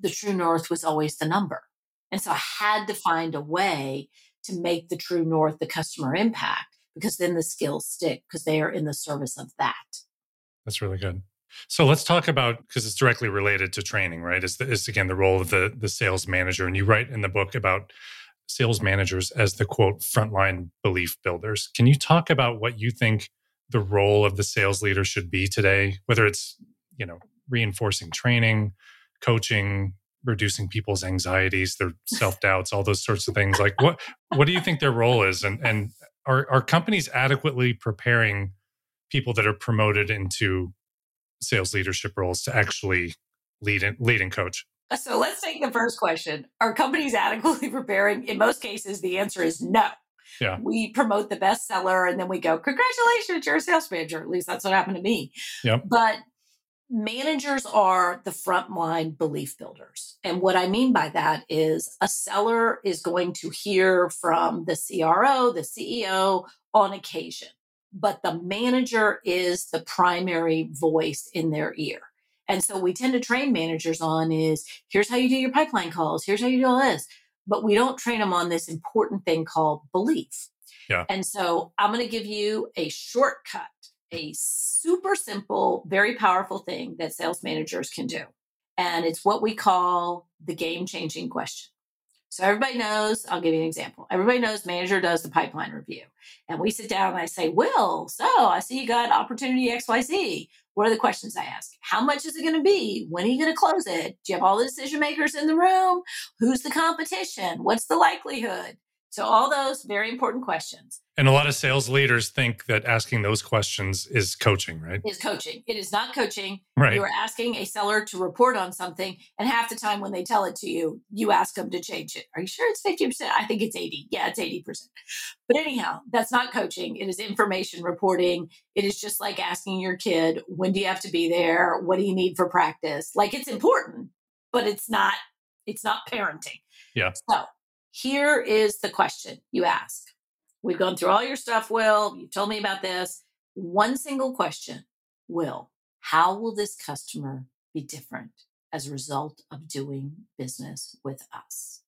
the true north was always the number. And so I had to find a way to make the true north the customer impact because then the skills stick because they are in the service of that. That's really good. So let's talk about because it's directly related to training, right? Is, the, is again the role of the the sales manager, and you write in the book about sales managers as the quote frontline belief builders. Can you talk about what you think the role of the sales leader should be today? Whether it's you know reinforcing training, coaching, reducing people's anxieties, their [LAUGHS] self doubts, all those sorts of things. Like what what do you think their role is, and and are are companies adequately preparing people that are promoted into sales leadership roles to actually lead and lead and coach? So let's take the first question. Are companies [LAUGHS] adequately preparing? In most cases, the answer is no. Yeah. We promote the bestseller and then we go, Congratulations, you're a sales manager. At least that's what happened to me. Yep. But managers are the frontline belief builders. And what I mean by that is a seller is going to hear from the CRO, the CEO on occasion, but the manager is the primary voice in their ear. And so we tend to train managers on is here's how you do your pipeline calls, here's how you do all this. But we don't train them on this important thing called belief. Yeah. And so I'm going to give you a shortcut a super simple, very powerful thing that sales managers can do. And it's what we call the game changing question. So everybody knows, I'll give you an example. Everybody knows manager does the pipeline review. And we sit down and I say, Will, so I see you got opportunity XYZ. What are the questions I ask? How much is it going to be? When are you going to close it? Do you have all the decision makers in the room? Who's the competition? What's the likelihood? So, all those very important questions. And a lot of sales leaders think that asking those questions is coaching, right? Is coaching. It is not coaching. Right. You are asking a seller to report on something, and half the time when they tell it to you, you ask them to change it. Are you sure it's 50%? I think it's 80. Yeah, it's 80%. But anyhow, that's not coaching. It is information reporting. It is just like asking your kid, when do you have to be there? What do you need for practice? Like it's important, but it's not it's not parenting. Yeah. So here is the question you ask. We've gone through all your stuff, Will. You told me about this. One single question Will, how will this customer be different as a result of doing business with us?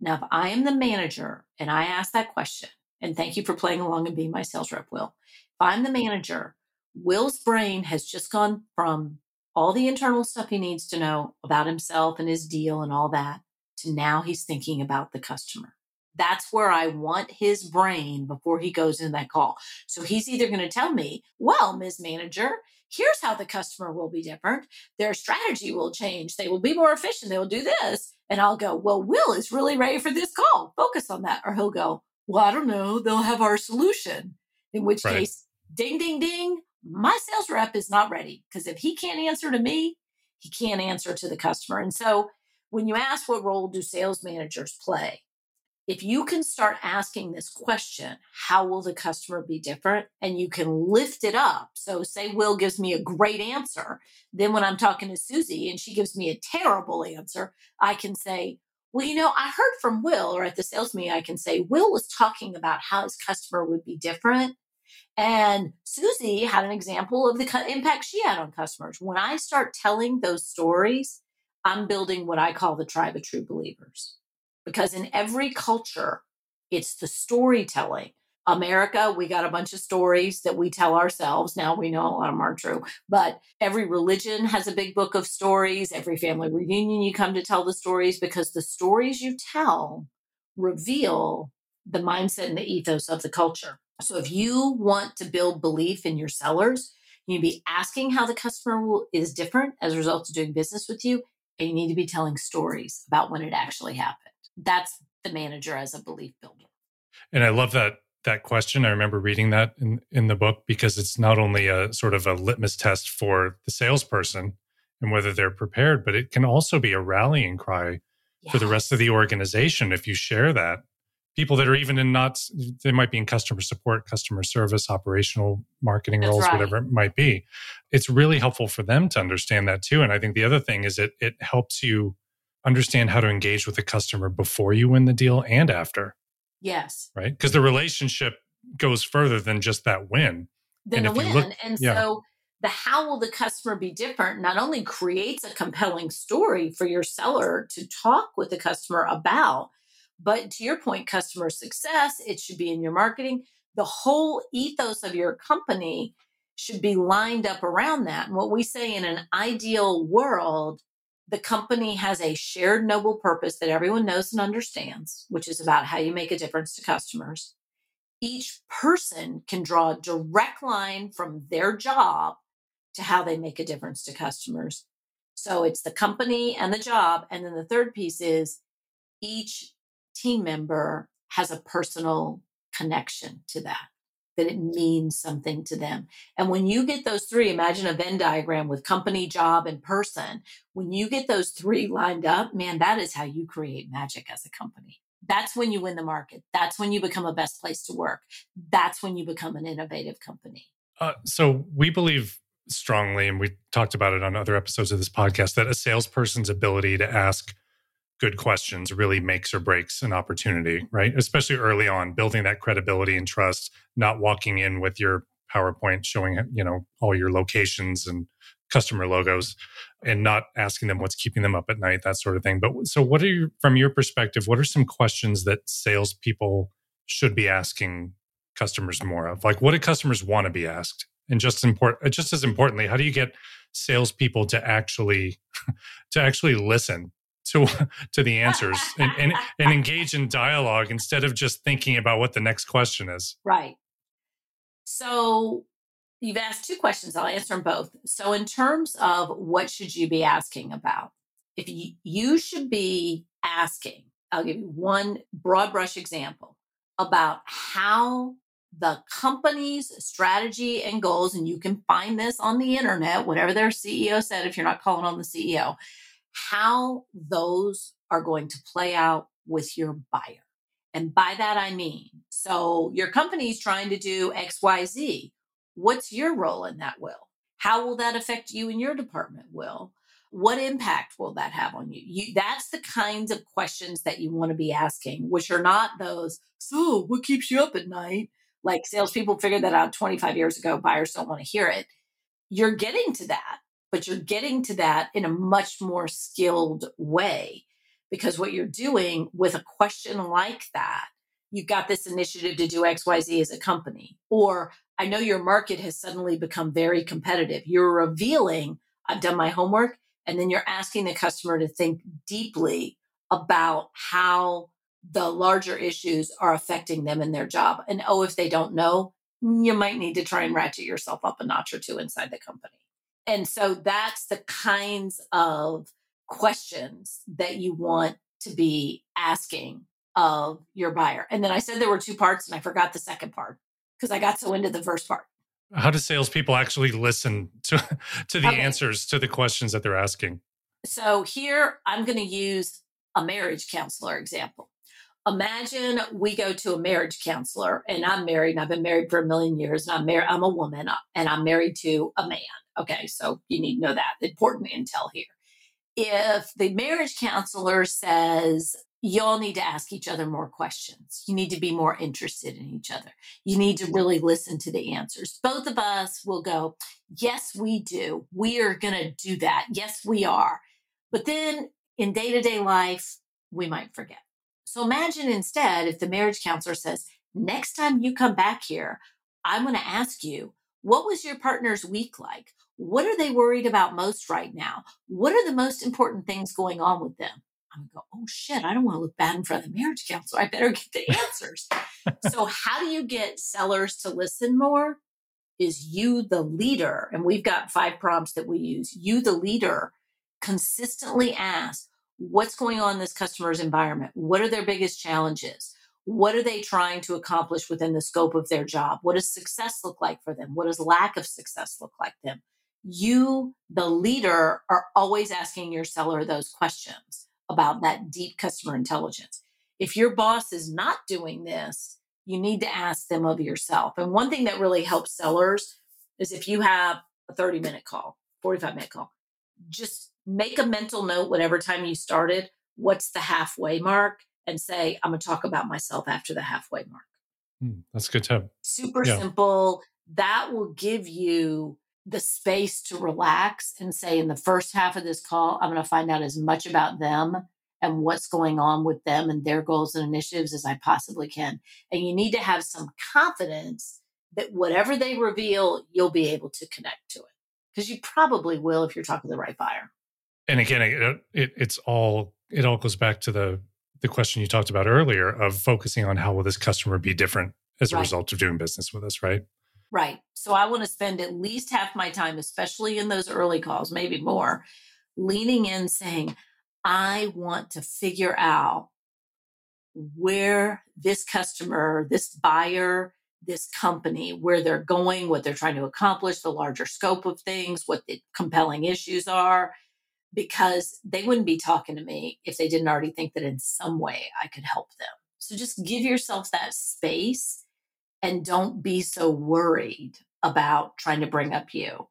Now, if I am the manager and I ask that question, and thank you for playing along and being my sales rep, Will. If I'm the manager, Will's brain has just gone from all the internal stuff he needs to know about himself and his deal and all that to now he's thinking about the customer. That's where I want his brain before he goes in that call. So he's either going to tell me, well, Ms. Manager, here's how the customer will be different. Their strategy will change. They will be more efficient. They will do this. And I'll go, well, Will is really ready for this call. Focus on that. Or he'll go, well, I don't know. They'll have our solution. In which right. case, ding, ding, ding. My sales rep is not ready because if he can't answer to me, he can't answer to the customer. And so when you ask what role do sales managers play, if you can start asking this question, how will the customer be different? And you can lift it up. So, say Will gives me a great answer. Then, when I'm talking to Susie and she gives me a terrible answer, I can say, Well, you know, I heard from Will, or at the sales meeting, I can say, Will was talking about how his customer would be different. And Susie had an example of the impact she had on customers. When I start telling those stories, I'm building what I call the tribe of true believers because in every culture, it's the storytelling. America, we got a bunch of stories that we tell ourselves. Now we know a lot of them are true, but every religion has a big book of stories. Every family reunion, you come to tell the stories because the stories you tell reveal the mindset and the ethos of the culture. So if you want to build belief in your sellers, you be asking how the customer is different as a result of doing business with you. And you need to be telling stories about when it actually happened that's the manager as a belief builder. And I love that that question. I remember reading that in, in the book because it's not only a sort of a litmus test for the salesperson and whether they're prepared, but it can also be a rallying cry yes. for the rest of the organization if you share that. People that are even in not, they might be in customer support, customer service, operational marketing That's roles, right. whatever it might be. It's really helpful for them to understand that too. And I think the other thing is it it helps you understand how to engage with the customer before you win the deal and after. Yes. Right? Because the relationship goes further than just that win. Than and a win. Look, and yeah. so the how will the customer be different not only creates a compelling story for your seller to talk with the customer about, but to your point, customer success, it should be in your marketing. The whole ethos of your company should be lined up around that. And what we say in an ideal world the company has a shared noble purpose that everyone knows and understands, which is about how you make a difference to customers. Each person can draw a direct line from their job to how they make a difference to customers. So it's the company and the job. And then the third piece is each team member has a personal connection to that that it means something to them. And when you get those three, imagine a Venn diagram with company, job, and person. When you get those three lined up, man, that is how you create magic as a company. That's when you win the market. That's when you become a best place to work. That's when you become an innovative company. Uh, so we believe strongly, and we talked about it on other episodes of this podcast, that a salesperson's ability to ask good questions really makes or breaks an opportunity, right? Especially early on, building that credibility and trust, not walking in with your PowerPoint showing, you know, all your locations and customer logos and not asking them what's keeping them up at night, that sort of thing. But so what are you, from your perspective, what are some questions that salespeople should be asking customers more of? Like what do customers want to be asked? And just important, just as importantly, how do you get salespeople to actually [LAUGHS] to actually listen to to the answers and, and, and engage in dialogue instead of just thinking about what the next question is. Right. So you've asked two questions. I'll answer them both. So in terms of what should you be asking about? If you, you should be asking, I'll give you one broad brush example about how the company's strategy and goals, and you can find this on the internet, whatever their CEO said, if you're not calling on the CEO, how those are going to play out with your buyer. And by that, I mean, so your company is trying to do XYZ. What's your role in that, Will? How will that affect you and your department, Will? What impact will that have on you? you? That's the kinds of questions that you want to be asking, which are not those, so what keeps you up at night? Like salespeople figured that out 25 years ago. Buyers don't want to hear it. You're getting to that but you're getting to that in a much more skilled way because what you're doing with a question like that you've got this initiative to do xyz as a company or i know your market has suddenly become very competitive you're revealing i've done my homework and then you're asking the customer to think deeply about how the larger issues are affecting them in their job. And oh, if they don't know, you might need to try and ratchet yourself up a notch or two inside the company. And so that's the kinds of questions that you want to be asking of your buyer. And then I said there were two parts and I forgot the second part because I got so into the first part. How do salespeople actually listen to, [LAUGHS] to the okay. answers to the questions that they're asking? So here I'm going to use a marriage counselor example. Imagine we go to a marriage counselor and I'm married and I've been married for a million years and I'm married, I'm a woman and I'm married to a man. Okay. So you need to know that important intel here. If the marriage counselor says, you all need to ask each other more questions. You need to be more interested in each other. You need to really listen to the answers. Both of us will go, Yes, we do. We are going to do that. Yes, we are. But then in day to day life, we might forget. So imagine instead if the marriage counselor says, Next time you come back here, I'm going to ask you, what was your partner's week like? What are they worried about most right now? What are the most important things going on with them? I'm gonna go, oh shit, I don't want to look bad in front of the marriage counselor. I better get the [LAUGHS] answers. so, how do you get sellers to listen more? Is you, the leader, and we've got five prompts that we use. You, the leader, consistently ask, what's going on in this customer's environment? What are their biggest challenges? What are they trying to accomplish within the scope of their job? What does success look like for them? What does lack of success look like for them? You, the leader, are always asking your seller those questions about that deep customer intelligence. If your boss is not doing this, you need to ask them of yourself. And one thing that really helps sellers is if you have a 30 minute call, 45 minute call, just make a mental note whatever time you started, what's the halfway mark, and say, I'm going to talk about myself after the halfway mark. Mm, that's good tip. Super yeah. simple. That will give you the space to relax and say, in the first half of this call, I'm going to find out as much about them and what's going on with them and their goals and initiatives as I possibly can. And you need to have some confidence that whatever they reveal, you'll be able to connect to it because you probably will if you're talking to the right buyer. And again, it, uh, it, it's all it all goes back to the the question you talked about earlier of focusing on how will this customer be different as a right. result of doing business with us, right? Right. So I want to spend at least half my time, especially in those early calls, maybe more, leaning in saying, I want to figure out where this customer, this buyer, this company, where they're going, what they're trying to accomplish, the larger scope of things, what the compelling issues are, because they wouldn't be talking to me if they didn't already think that in some way I could help them. So just give yourself that space and don't be so worried about trying to bring up you.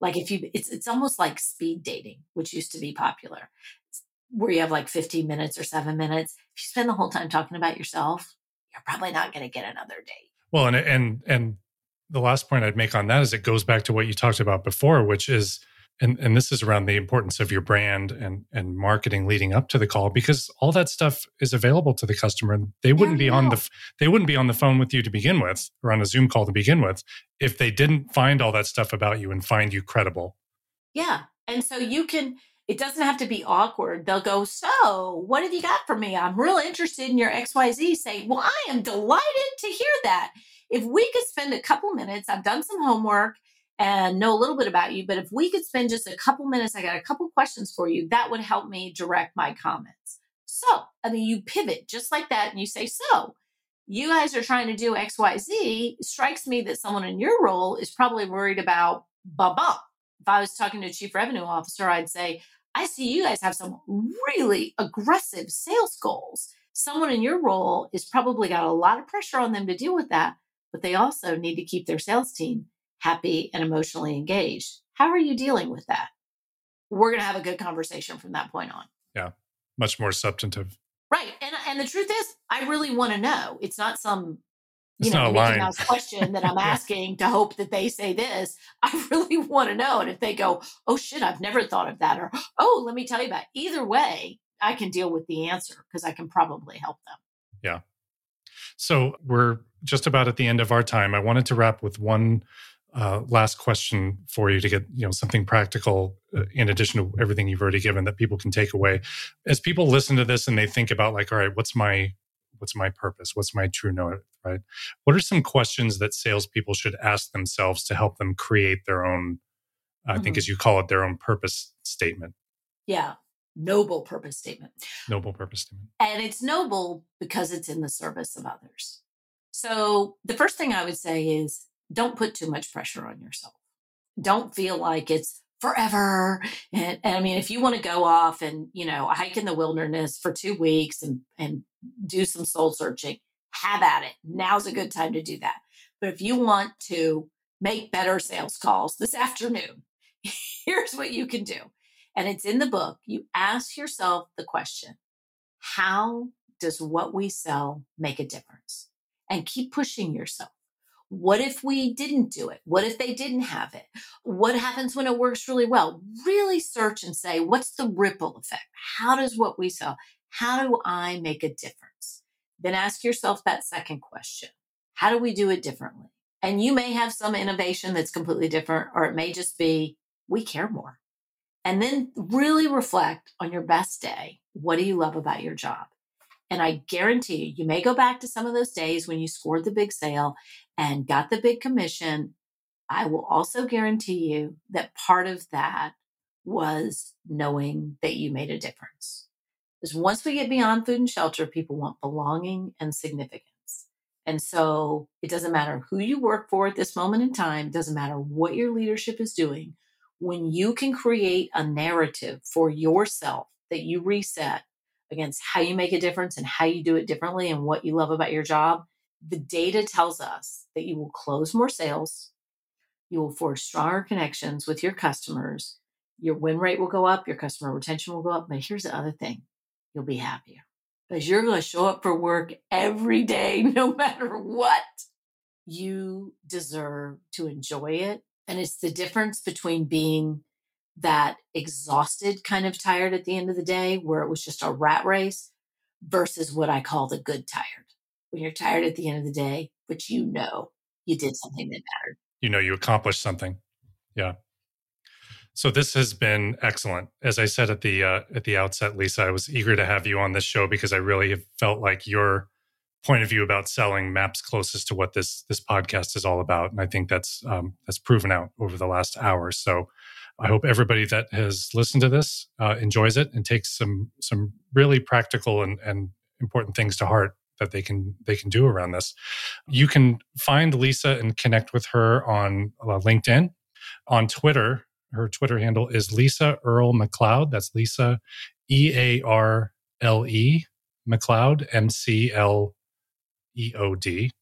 Like if you, it's it's almost like speed dating, which used to be popular, where you have like 15 minutes or seven minutes. If you spend the whole time talking about yourself, you're probably not going to get another date. Well, and and and the last point I'd make on that is it goes back to what you talked about before, which is and and this is around the importance of your brand and and marketing leading up to the call because all that stuff is available to the customer. And they wouldn't be on the they wouldn't be on the phone with you to begin with or on a zoom call to begin with if they didn't find all that stuff about you and find you credible. Yeah and so you can it doesn't have to be awkward. They'll go so what have you got for me? I'm real interested in your xyz say well i am delighted to hear that. If we could spend a couple minutes i've done some homework and know a little bit about you. But if we could spend just a couple minutes, I got a couple questions for you, that would help me direct my comments. So, I mean, you pivot just like that and you say, So, you guys are trying to do XYZ. strikes me that someone in your role is probably worried about blah, blah. If I was talking to a chief revenue officer, I'd say, I see you guys have some really aggressive sales goals. Someone in your role is probably got a lot of pressure on them to deal with that, but they also need to keep their sales team happy and emotionally engaged. How are you dealing with that? We're going to have a good conversation from that point on. Yeah, much more substantive. Right. And and the truth is, I really want to know. It's not some you it's know, Mickey Mouse question that I'm [LAUGHS] asking to hope that they say this. I [LAUGHS] really want to know. And if they go, oh shit, I've never thought of that, or oh, let me tell you about it. either way, I can deal with the answer because I can probably help them. Yeah. So we're just about at the end of our time. I wanted to wrap with one uh, last question for you to get you know something practical uh, in addition to everything you've already given that people can take away as people listen to this and they think about like all right what's my What's my purpose? What's my true north? Right? What are some questions that salespeople should ask themselves to help them create their own? I mm-hmm. think, as you call it, their own purpose statement. Yeah, noble purpose statement. Noble purpose statement. And it's noble because it's in the service of others. So the first thing I would say is don't put too much pressure on yourself. Don't feel like it's forever. And, and I mean, if you want to go off and, you know, hike in the wilderness for two weeks and, and do some soul searching, have at it. Now's a good time to do that. But if you want to make better sales calls this afternoon, [LAUGHS] here's what you can do and it's in the book, you ask yourself the question how does what we sell make a difference? And keep pushing yourself. What if we didn't do it? What if they didn't have it? What happens when it works really well? Really search and say, what's the ripple effect? How does what we sell, how do I make a difference? Then ask yourself that second question. How do we do it differently? And you may have some innovation that's completely different, or it may just be we care more and then really reflect on your best day. What do you love about your job? And I guarantee you, you may go back to some of those days when you scored the big sale and got the big commission. I will also guarantee you that part of that was knowing that you made a difference. Because once we get beyond food and shelter, people want belonging and significance. And so it doesn't matter who you work for at this moment in time, doesn't matter what your leadership is doing when you can create a narrative for yourself that you reset against how you make a difference and how you do it differently and what you love about your job, the data tells us that you will close more sales, you will forge stronger connections with your customers, your win rate will go up, your customer retention will go up. But here's the other thing you'll be happier because you're going to show up for work every day, [LAUGHS] no matter what. You deserve to enjoy it and it's the difference between being that exhausted, kind of tired at the end of the day, where it was just a rat race, versus what I call the good tired. When you're tired at the end of the day, but you know you did something that mattered. You know you accomplished something. Yeah. So this has been excellent. As I said at the uh, at the outset, Lisa, I was eager to have you on this show because I really have felt like your point of view about selling maps closest to what this this podcast is all about, and I think that's um, that's proven out over the last hour. So I hope everybody that has listened to this uh, enjoys it and takes some some really practical and, and important things to heart that they can they can do around this. You can find Lisa and connect with her on uh, LinkedIn, on Twitter. Her Twitter handle is Lisa Earle McLeod. That's Lisa E A R L E McLeod M C L E O D.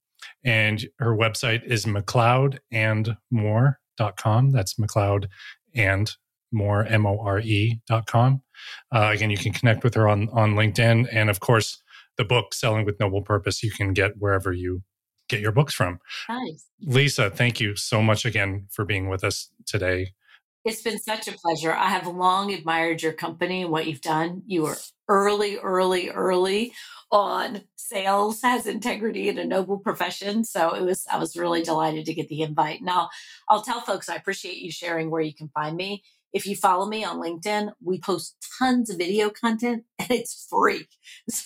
And her website is. That's McLeod and more, M O R E dot com. Uh, again, you can connect with her on, on LinkedIn. And of course, the book, Selling with Noble Purpose, you can get wherever you get your books from. Nice. Lisa, thank you so much again for being with us today. It's been such a pleasure. I have long admired your company and what you've done. You were early, early, early on sales has integrity in a noble profession. So it was, I was really delighted to get the invite. Now, I'll tell folks I appreciate you sharing where you can find me. If you follow me on LinkedIn, we post tons of video content [LAUGHS] and it's free. [LAUGHS]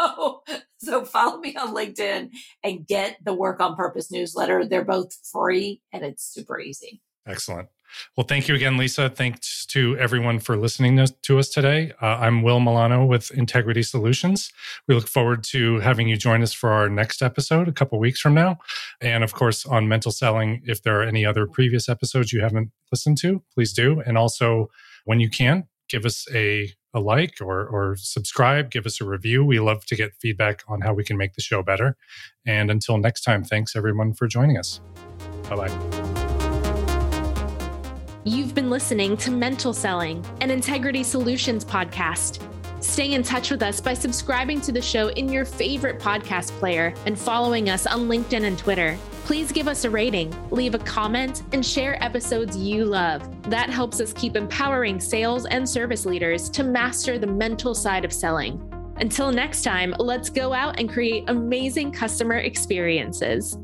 So, so follow me on LinkedIn and get the Work on Purpose newsletter. They're both free and it's super easy. Excellent. Well, thank you again, Lisa. Thanks to everyone for listening to us today. Uh, I'm Will Milano with Integrity Solutions. We look forward to having you join us for our next episode a couple weeks from now. And of course, on mental selling, if there are any other previous episodes you haven't listened to, please do. And also, when you can, give us a, a like or, or subscribe, give us a review. We love to get feedback on how we can make the show better. And until next time, thanks everyone for joining us. Bye bye. You've been listening to Mental Selling, an Integrity Solutions podcast. Stay in touch with us by subscribing to the show in your favorite podcast player and following us on LinkedIn and Twitter. Please give us a rating, leave a comment, and share episodes you love. That helps us keep empowering sales and service leaders to master the mental side of selling. Until next time, let's go out and create amazing customer experiences.